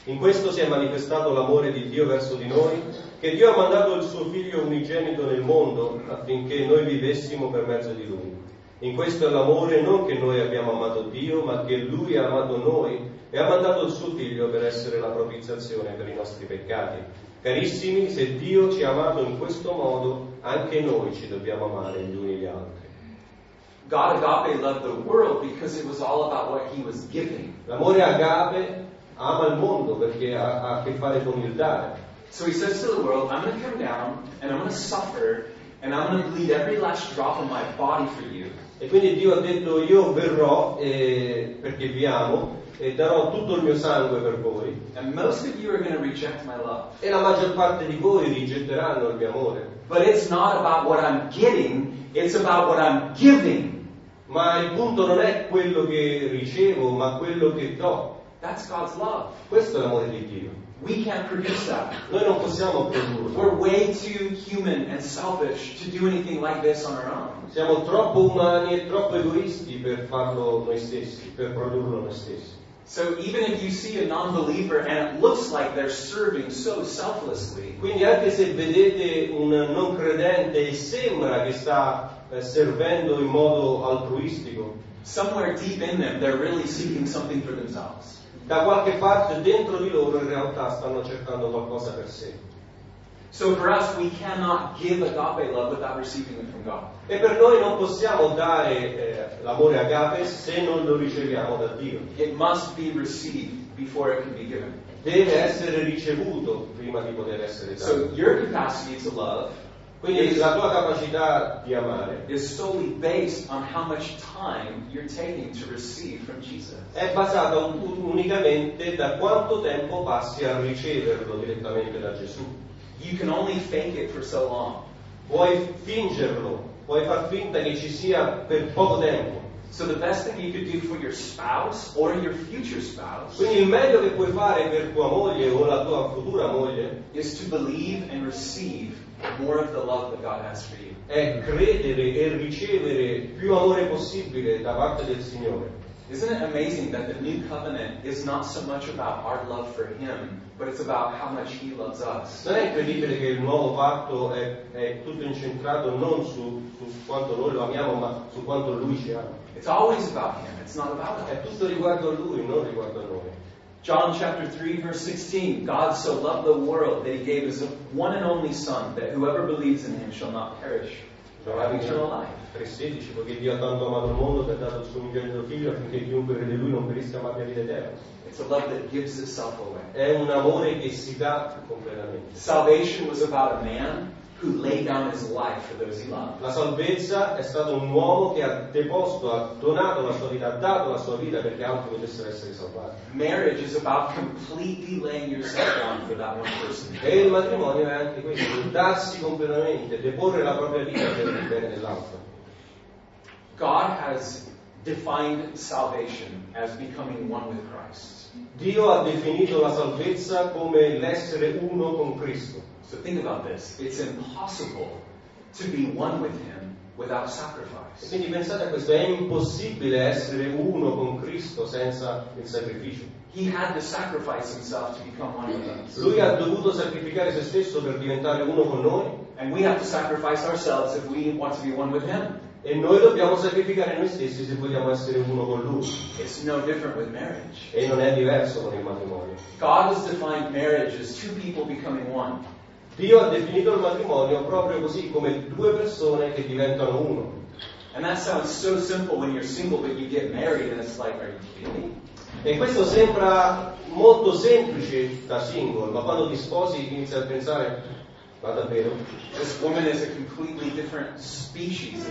Speaker 2: In questo si è manifestato l'amore di Dio verso di noi, che Dio ha mandato il suo figlio unigenito nel mondo affinché noi vivessimo per mezzo di lui. In questo è l'amore non che noi abbiamo amato Dio, ma che Lui ha amato noi e ha mandato il suo Figlio per essere la propiziazione per i nostri peccati. Carissimi, se Dio ci ha amato in questo modo, anche noi ci dobbiamo amare gli uni gli altri.
Speaker 1: God agape loved the world because it was all about what he was giving.
Speaker 2: L'amore agape ama il mondo perché ha, ha a che fare con il dare.
Speaker 1: So he says to the world, I'm going to come down and I'm going to suffer and I'm going to bleed every last drop of my body for you.
Speaker 2: E quindi Dio ha detto io verrò eh, perché vi amo e darò tutto il mio sangue per voi
Speaker 1: And most of you are going to reject my love.
Speaker 2: e la maggior parte di voi rigetteranno il mio amore.
Speaker 1: But it's not about what I'm getting, it's about what I'm giving.
Speaker 2: Ma il punto non è quello che ricevo, ma quello che do.
Speaker 1: That's God's love.
Speaker 2: Questo è l'amore di Dio.
Speaker 1: We can't produce that.
Speaker 2: Noi non possiamo produrlo.
Speaker 1: We're way too human and selfish to do anything like this on our own.
Speaker 2: Siamo troppo umani e troppo egoisti per farlo noi stessi, per produrlo noi stessi.
Speaker 1: So even if you see a non-believer and it looks like they're serving so selflessly,
Speaker 2: Quindi anche se vedete un non credente e sembra che sta eh, servendo in modo altruistico,
Speaker 1: somewhere deep in them they're really seeking something for themselves.
Speaker 2: Da qualche parte dentro di loro in realtà stanno cercando qualcosa per sé.
Speaker 1: So for us, we cannot give agape love without receiving it from God.
Speaker 2: E per noi non possiamo dare eh, l'amore agape se non lo riceviamo da Dio.
Speaker 1: It must be received before it can be given.
Speaker 2: Deve essere ricevuto prima di poter essere dato.
Speaker 1: So your capacity to love
Speaker 2: Quindi la tua capacità di amare
Speaker 1: is solely based on how much time you're taking to receive from Jesus.
Speaker 2: è basata un- unicamente da quanto tempo passi a riceverlo direttamente da Gesù.
Speaker 1: You can only fake it for so long.
Speaker 2: Puoi fingerlo, puoi far finta che ci sia per poco tempo.
Speaker 1: So the best thing you could do for your spouse or your future spouse
Speaker 2: Quindi il meglio che puoi fare per tua moglie o la tua futura moglie
Speaker 1: is to believe and receive more of the love that God has for you.
Speaker 2: è credere e ricevere più amore possibile da parte del Signore.
Speaker 1: Isn't it amazing that the new covenant is not so much about our love for Him, but it's about how much He loves us?
Speaker 2: Non è incredibile che il nuovo patto è, è tutto incentrato non su, su quanto noi lo amiamo, ma su quanto Lui ci ama.
Speaker 1: It's always about Him. It's not about
Speaker 2: È
Speaker 1: us.
Speaker 2: tutto riguardo a Lui, non riguardo a noi.
Speaker 1: John chapter 3 verse 16, God so loved the world that He gave His one and only Son, that whoever believes in Him shall not perish, but have eternal life.
Speaker 2: 3,16 poiché Dio ha tanto amato il mondo che ha dato il suo unigenito figlio affinché chiunque crede in lui non perisca ma abbia vita eterna.
Speaker 1: It's a love that gives itself away.
Speaker 2: È un amore che si dà completamente.
Speaker 1: Salvation was about a man who laid down his life for those he loved.
Speaker 2: La salvezza è stato un uomo che ha deposto, ha donato la sua vita, ha dato la sua vita perché altri potessero essere salvati.
Speaker 1: Marriage is about completely laying yourself down for that one person.
Speaker 2: E il matrimonio è anche questo, darsi completamente, deporre la propria vita per il bene dell'altro.
Speaker 1: God has defined salvation as becoming one with Christ.
Speaker 2: Dio ha definito la salvezza come l'essere uno con Cristo.
Speaker 1: So think about this. It's impossible to be one with Him without
Speaker 2: E
Speaker 1: sacrifice.
Speaker 2: quindi pensate a questo, è impossibile essere uno con Cristo senza il sacrificio.
Speaker 1: He had to sacrifice Himself to become one with us.
Speaker 2: Lui ha dovuto sacrificare se stesso per diventare uno con noi
Speaker 1: And we have to sacrifice ourselves if we want to be one with Him.
Speaker 2: E noi dobbiamo sacrificare noi stessi se vogliamo essere uno con Lui.
Speaker 1: No.
Speaker 2: E non è diverso con il matrimonio. Dio ha definito il matrimonio proprio così, come due persone che diventano uno.
Speaker 1: So single, like?
Speaker 2: E questo sembra molto semplice da single, ma quando ti sposi inizi a pensare, ma davvero?
Speaker 1: This woman is a completely different species.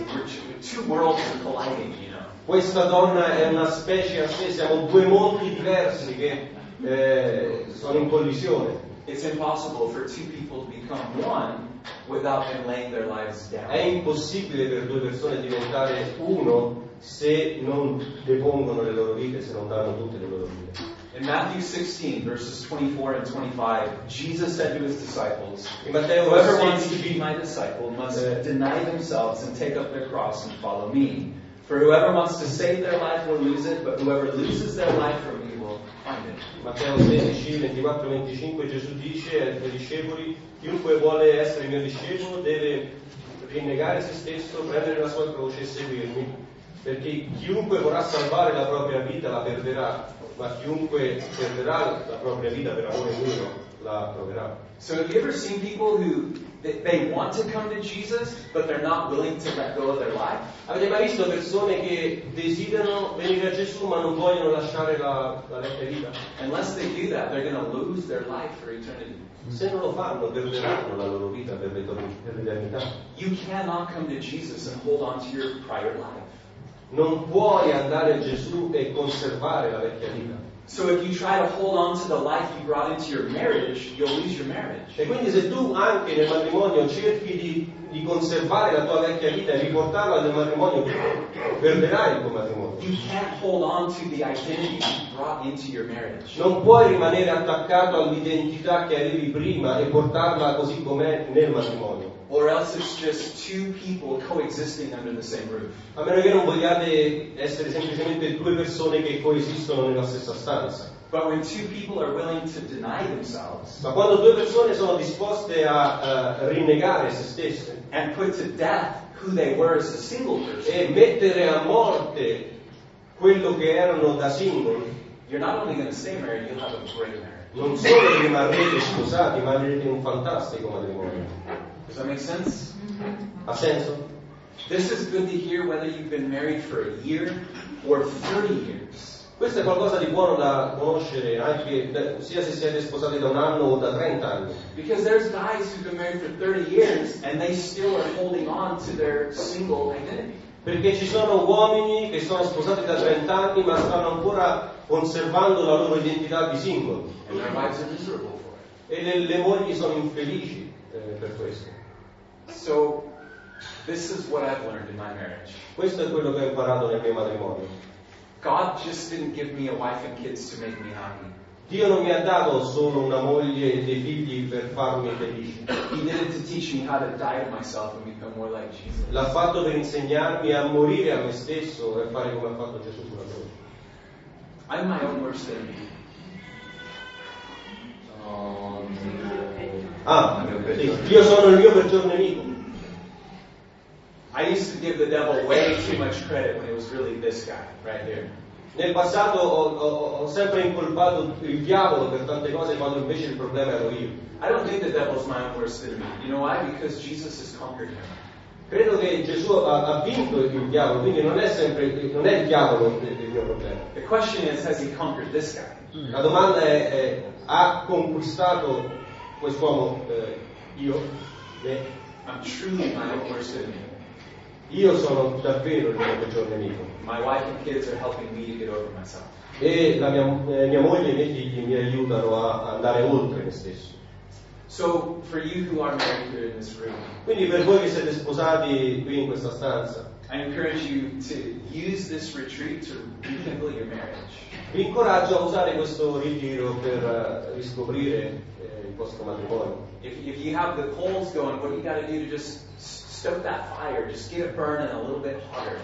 Speaker 1: Two- worlds are colliding, you know.
Speaker 2: Questa donna è una specie a sé, siamo due mondi diversi che eh, sono in collisione.
Speaker 1: It's impossible for two people to become one without them laying their lives
Speaker 2: È
Speaker 1: down.
Speaker 2: impossibile per due persone diventare uno se non depongono le loro vite, se non danno tutte le loro vite.
Speaker 1: In Matthew 16, verses 24 and 25, Jesus said to his disciples,
Speaker 2: But
Speaker 1: Whoever wants to be my disciple must deny themselves and take up their cross and follow me. For whoever wants to save their life will lose it, but whoever loses their life for me will find it.
Speaker 2: Matteo 16, 24, 25 Gesù dice ai suoi discepoli, chiunque vuole essere mio discepolo deve rinnegare se stesso, prendere la sua croce e seguirmi. Perché chiunque vorrà salvare la propria vita la perderà, ma chiunque perderà la propria vita per amore mio la troverà.
Speaker 1: So have you ever seen people who they, they want to come to Jesus, but they're not willing to let go of their life?
Speaker 2: Avete mai visto persone che desiderano venire a Gesù ma non vogliono lasciare la, la vecchia vita?
Speaker 1: Unless they do that, they're going to lose their life for eternity.
Speaker 2: Se non lo fanno perderanno la loro vita per per l'eternità.
Speaker 1: You cannot come to Jesus and hold on to your prior life.
Speaker 2: Non puoi andare a Gesù e conservare la vecchia vita.
Speaker 1: So if you try to hold on to the life you brought into your marriage, you'll lose your marriage.
Speaker 2: E quindi se tu anche nel matrimonio cerchi di, di conservare la tua vecchia vita e riportarla nel matrimonio, perderai il tuo matrimonio.
Speaker 1: You can't hold on to the identity you brought into your marriage.
Speaker 2: Non puoi rimanere attaccato all'identità che avevi prima e portarla così com'è nel matrimonio.
Speaker 1: Or else it's just two people coexisting under the same roof.
Speaker 2: A meno che non vogliate essere semplicemente due persone che coesistono nella stessa stanza.
Speaker 1: But when two people are willing to deny themselves
Speaker 2: Ma quando due persone sono disposte a eh, rinnegare se stesse
Speaker 1: and put to death who they were as a single person,
Speaker 2: e mettere a morte quello che erano da singoli,
Speaker 1: you're not only going to stay married, you'll have a great marriage.
Speaker 2: non solo rimarrete sposati, ma avrete un fantastico matrimonio.
Speaker 1: Does that make sense?
Speaker 2: Ha senso?
Speaker 1: This is good to hear whether you've been married for a year or 30 years.
Speaker 2: Questo è qualcosa di buono da conoscere anche da- sia se siete sposati da un anno o da 30 anni.
Speaker 1: Because there's guys who've been married for 30 years and they still are holding on to their single identity.
Speaker 2: Perché ci sono uomini che sono sposati da 30 anni ma stanno ancora conservando la loro identità di singolo
Speaker 1: And their wives are miserable for it.
Speaker 2: e le, le mogli sono infelici eh, per questo.
Speaker 1: So, this is what I've learned in my marriage.
Speaker 2: Questo è quello che ho imparato nel mio matrimonio.
Speaker 1: God just didn't give me a wife and kids to make me happy.
Speaker 2: Dio non mi ha dato solo una moglie e dei figli per farmi felice,
Speaker 1: He did it to teach me how to die to myself and become more like Jesus.
Speaker 2: l'ha fatto per insegnarmi a morire a me stesso e a fare come ha fatto Gesù sulla croce.
Speaker 1: I'm my own worst enemy.
Speaker 2: Ah, io sono il mio peggior nemico.
Speaker 1: I used to give the devil way too much credit when it was really this guy right here.
Speaker 2: Nel passato ho, ho- ho sempre incolpato il diavolo per tante cose quando invece il problema ero io.
Speaker 1: I don't think the devil's my own worst enemy. You know why? Because Jesus has conquered him.
Speaker 2: Credo che Gesù ha, ha vinto il diavolo, quindi non è sempre non è il diavolo il, il mio problema.
Speaker 1: The question is, has he conquered this guy?
Speaker 2: La domanda è, è, ha conquistato quest'uomo eh, io? Me?
Speaker 1: I'm truly my worst enemy.
Speaker 2: Io sono davvero il mio peggior nemico.
Speaker 1: My wife and kids are helping me to get over myself.
Speaker 2: E la mia, eh, mia moglie e i miei figli mi aiutano a a andare oltre me stesso.
Speaker 1: So, for you who are married here in this room,
Speaker 2: Quindi per voi che siete sposati qui in questa stanza,
Speaker 1: I encourage you to use this retreat to rekindle your marriage.
Speaker 2: vi incoraggio a usare questo ritiro per eh, riscoprire eh, il vostro matrimonio.
Speaker 1: If, if you have the coals going, what you got to do to just stoke that fire, just get it burning a little bit hotter.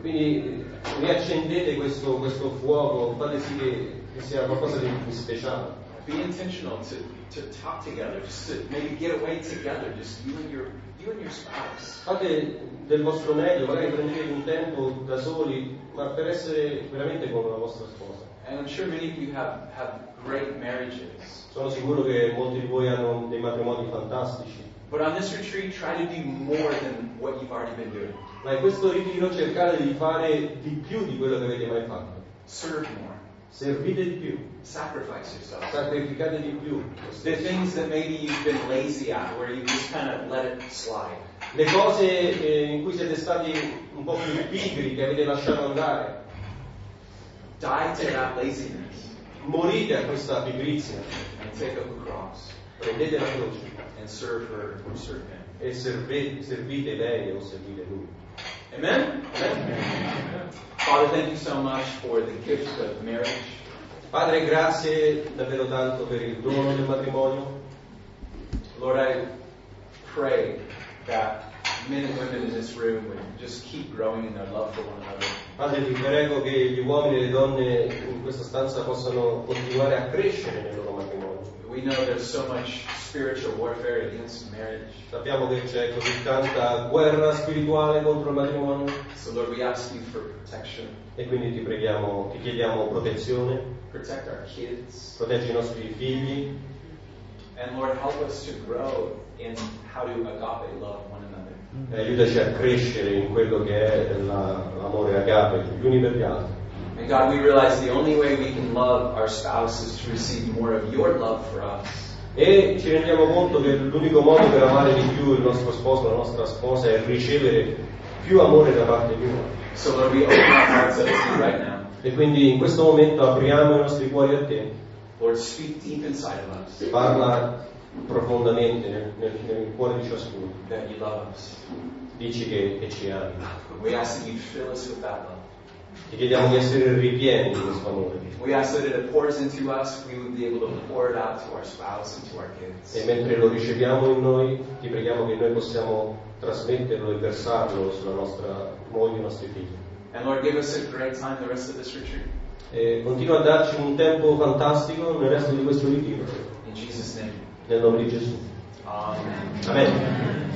Speaker 2: Quindi riaccendete questo, questo fuoco, fate sì che, sia qualcosa di, di speciale.
Speaker 1: Be intentional to, to talk together, just to maybe get away together, just you and your you and your spouse.
Speaker 2: Fate del vostro meglio, magari prendete un tempo da soli, ma per essere veramente con la vostra sposa.
Speaker 1: And I'm sure many of you have, have great marriages.
Speaker 2: Sono sicuro che molti di voi hanno dei matrimoni fantastici,
Speaker 1: But on this retreat, try to do more than what you've already been doing.
Speaker 2: ma in questo ritiro cercate di fare di più di quello che avete mai fatto.
Speaker 1: Serve more.
Speaker 2: Servite di più,
Speaker 1: Sacrifice yourself.
Speaker 2: sacrificate di più.
Speaker 1: The things that maybe you've been lazy at, where you just kind of let it slide.
Speaker 2: Le cose eh, in cui siete stati un po' più pigri, che avete lasciato andare,
Speaker 1: Die to that laziness
Speaker 2: morite a questa pigrizia,
Speaker 1: and take up a cross
Speaker 2: prendete la croce
Speaker 1: and serve her or serve him.
Speaker 2: e serve- servite lei o servite lui.
Speaker 1: Amen? Father, thank you so much for the gift of marriage.
Speaker 2: Padre, grazie davvero tanto per il dono del matrimonio.
Speaker 1: Lord, I pray that men and women in this room would just keep growing in their love for one another.
Speaker 2: Padre, ti prego che gli uomini e le donne in questa stanza possano continuare a crescere nel loro matrimonio,
Speaker 1: We know there's so much spiritual warfare against marriage.
Speaker 2: Sappiamo che c'è così tanta guerra spirituale contro il matrimonio
Speaker 1: So, Lord, we ask you for protection.
Speaker 2: e quindi ti preghiamo, ti chiediamo protezione,
Speaker 1: Protect our kids.
Speaker 2: proteggi i nostri figli
Speaker 1: And Lord, help us to grow in how to agape love one another.
Speaker 2: e aiutaci a crescere in quello che è la- l'amore agape gli uni per gli altri.
Speaker 1: And God, we realize the only way we can love our spouse is to receive more of your love for us.
Speaker 2: E ci rendiamo conto che l'unico modo per amare di più il nostro sposo, la nostra sposa, è ricevere più amore da parte di noi.
Speaker 1: So, Lord, we open our hearts up to you right now.
Speaker 2: E quindi in questo momento apriamo i nostri cuori a te,
Speaker 1: Lord, speak deep inside of us
Speaker 2: parla profondamente nel, nel- nel cuore di ciascuno,
Speaker 1: that you love us.
Speaker 2: dici che, che ci ami.
Speaker 1: We ask that you fill us with that love.
Speaker 2: Ti chiediamo di essere ripieni di questo amore.
Speaker 1: We ask that it pours into us, we would be able to pour it out to our spouse and to our kids.
Speaker 2: E mentre lo riceviamo in noi, ti preghiamo che noi possiamo trasmetterlo e versarlo sulla nostra moglie e i nostri figli.
Speaker 1: And Lord, give us a great time the rest of this retreat.
Speaker 2: E continua a darci un tempo fantastico nel resto di questo ritiro,
Speaker 1: In Jesus' name.
Speaker 2: nel nome di Gesù.
Speaker 1: Amen.
Speaker 2: Amen.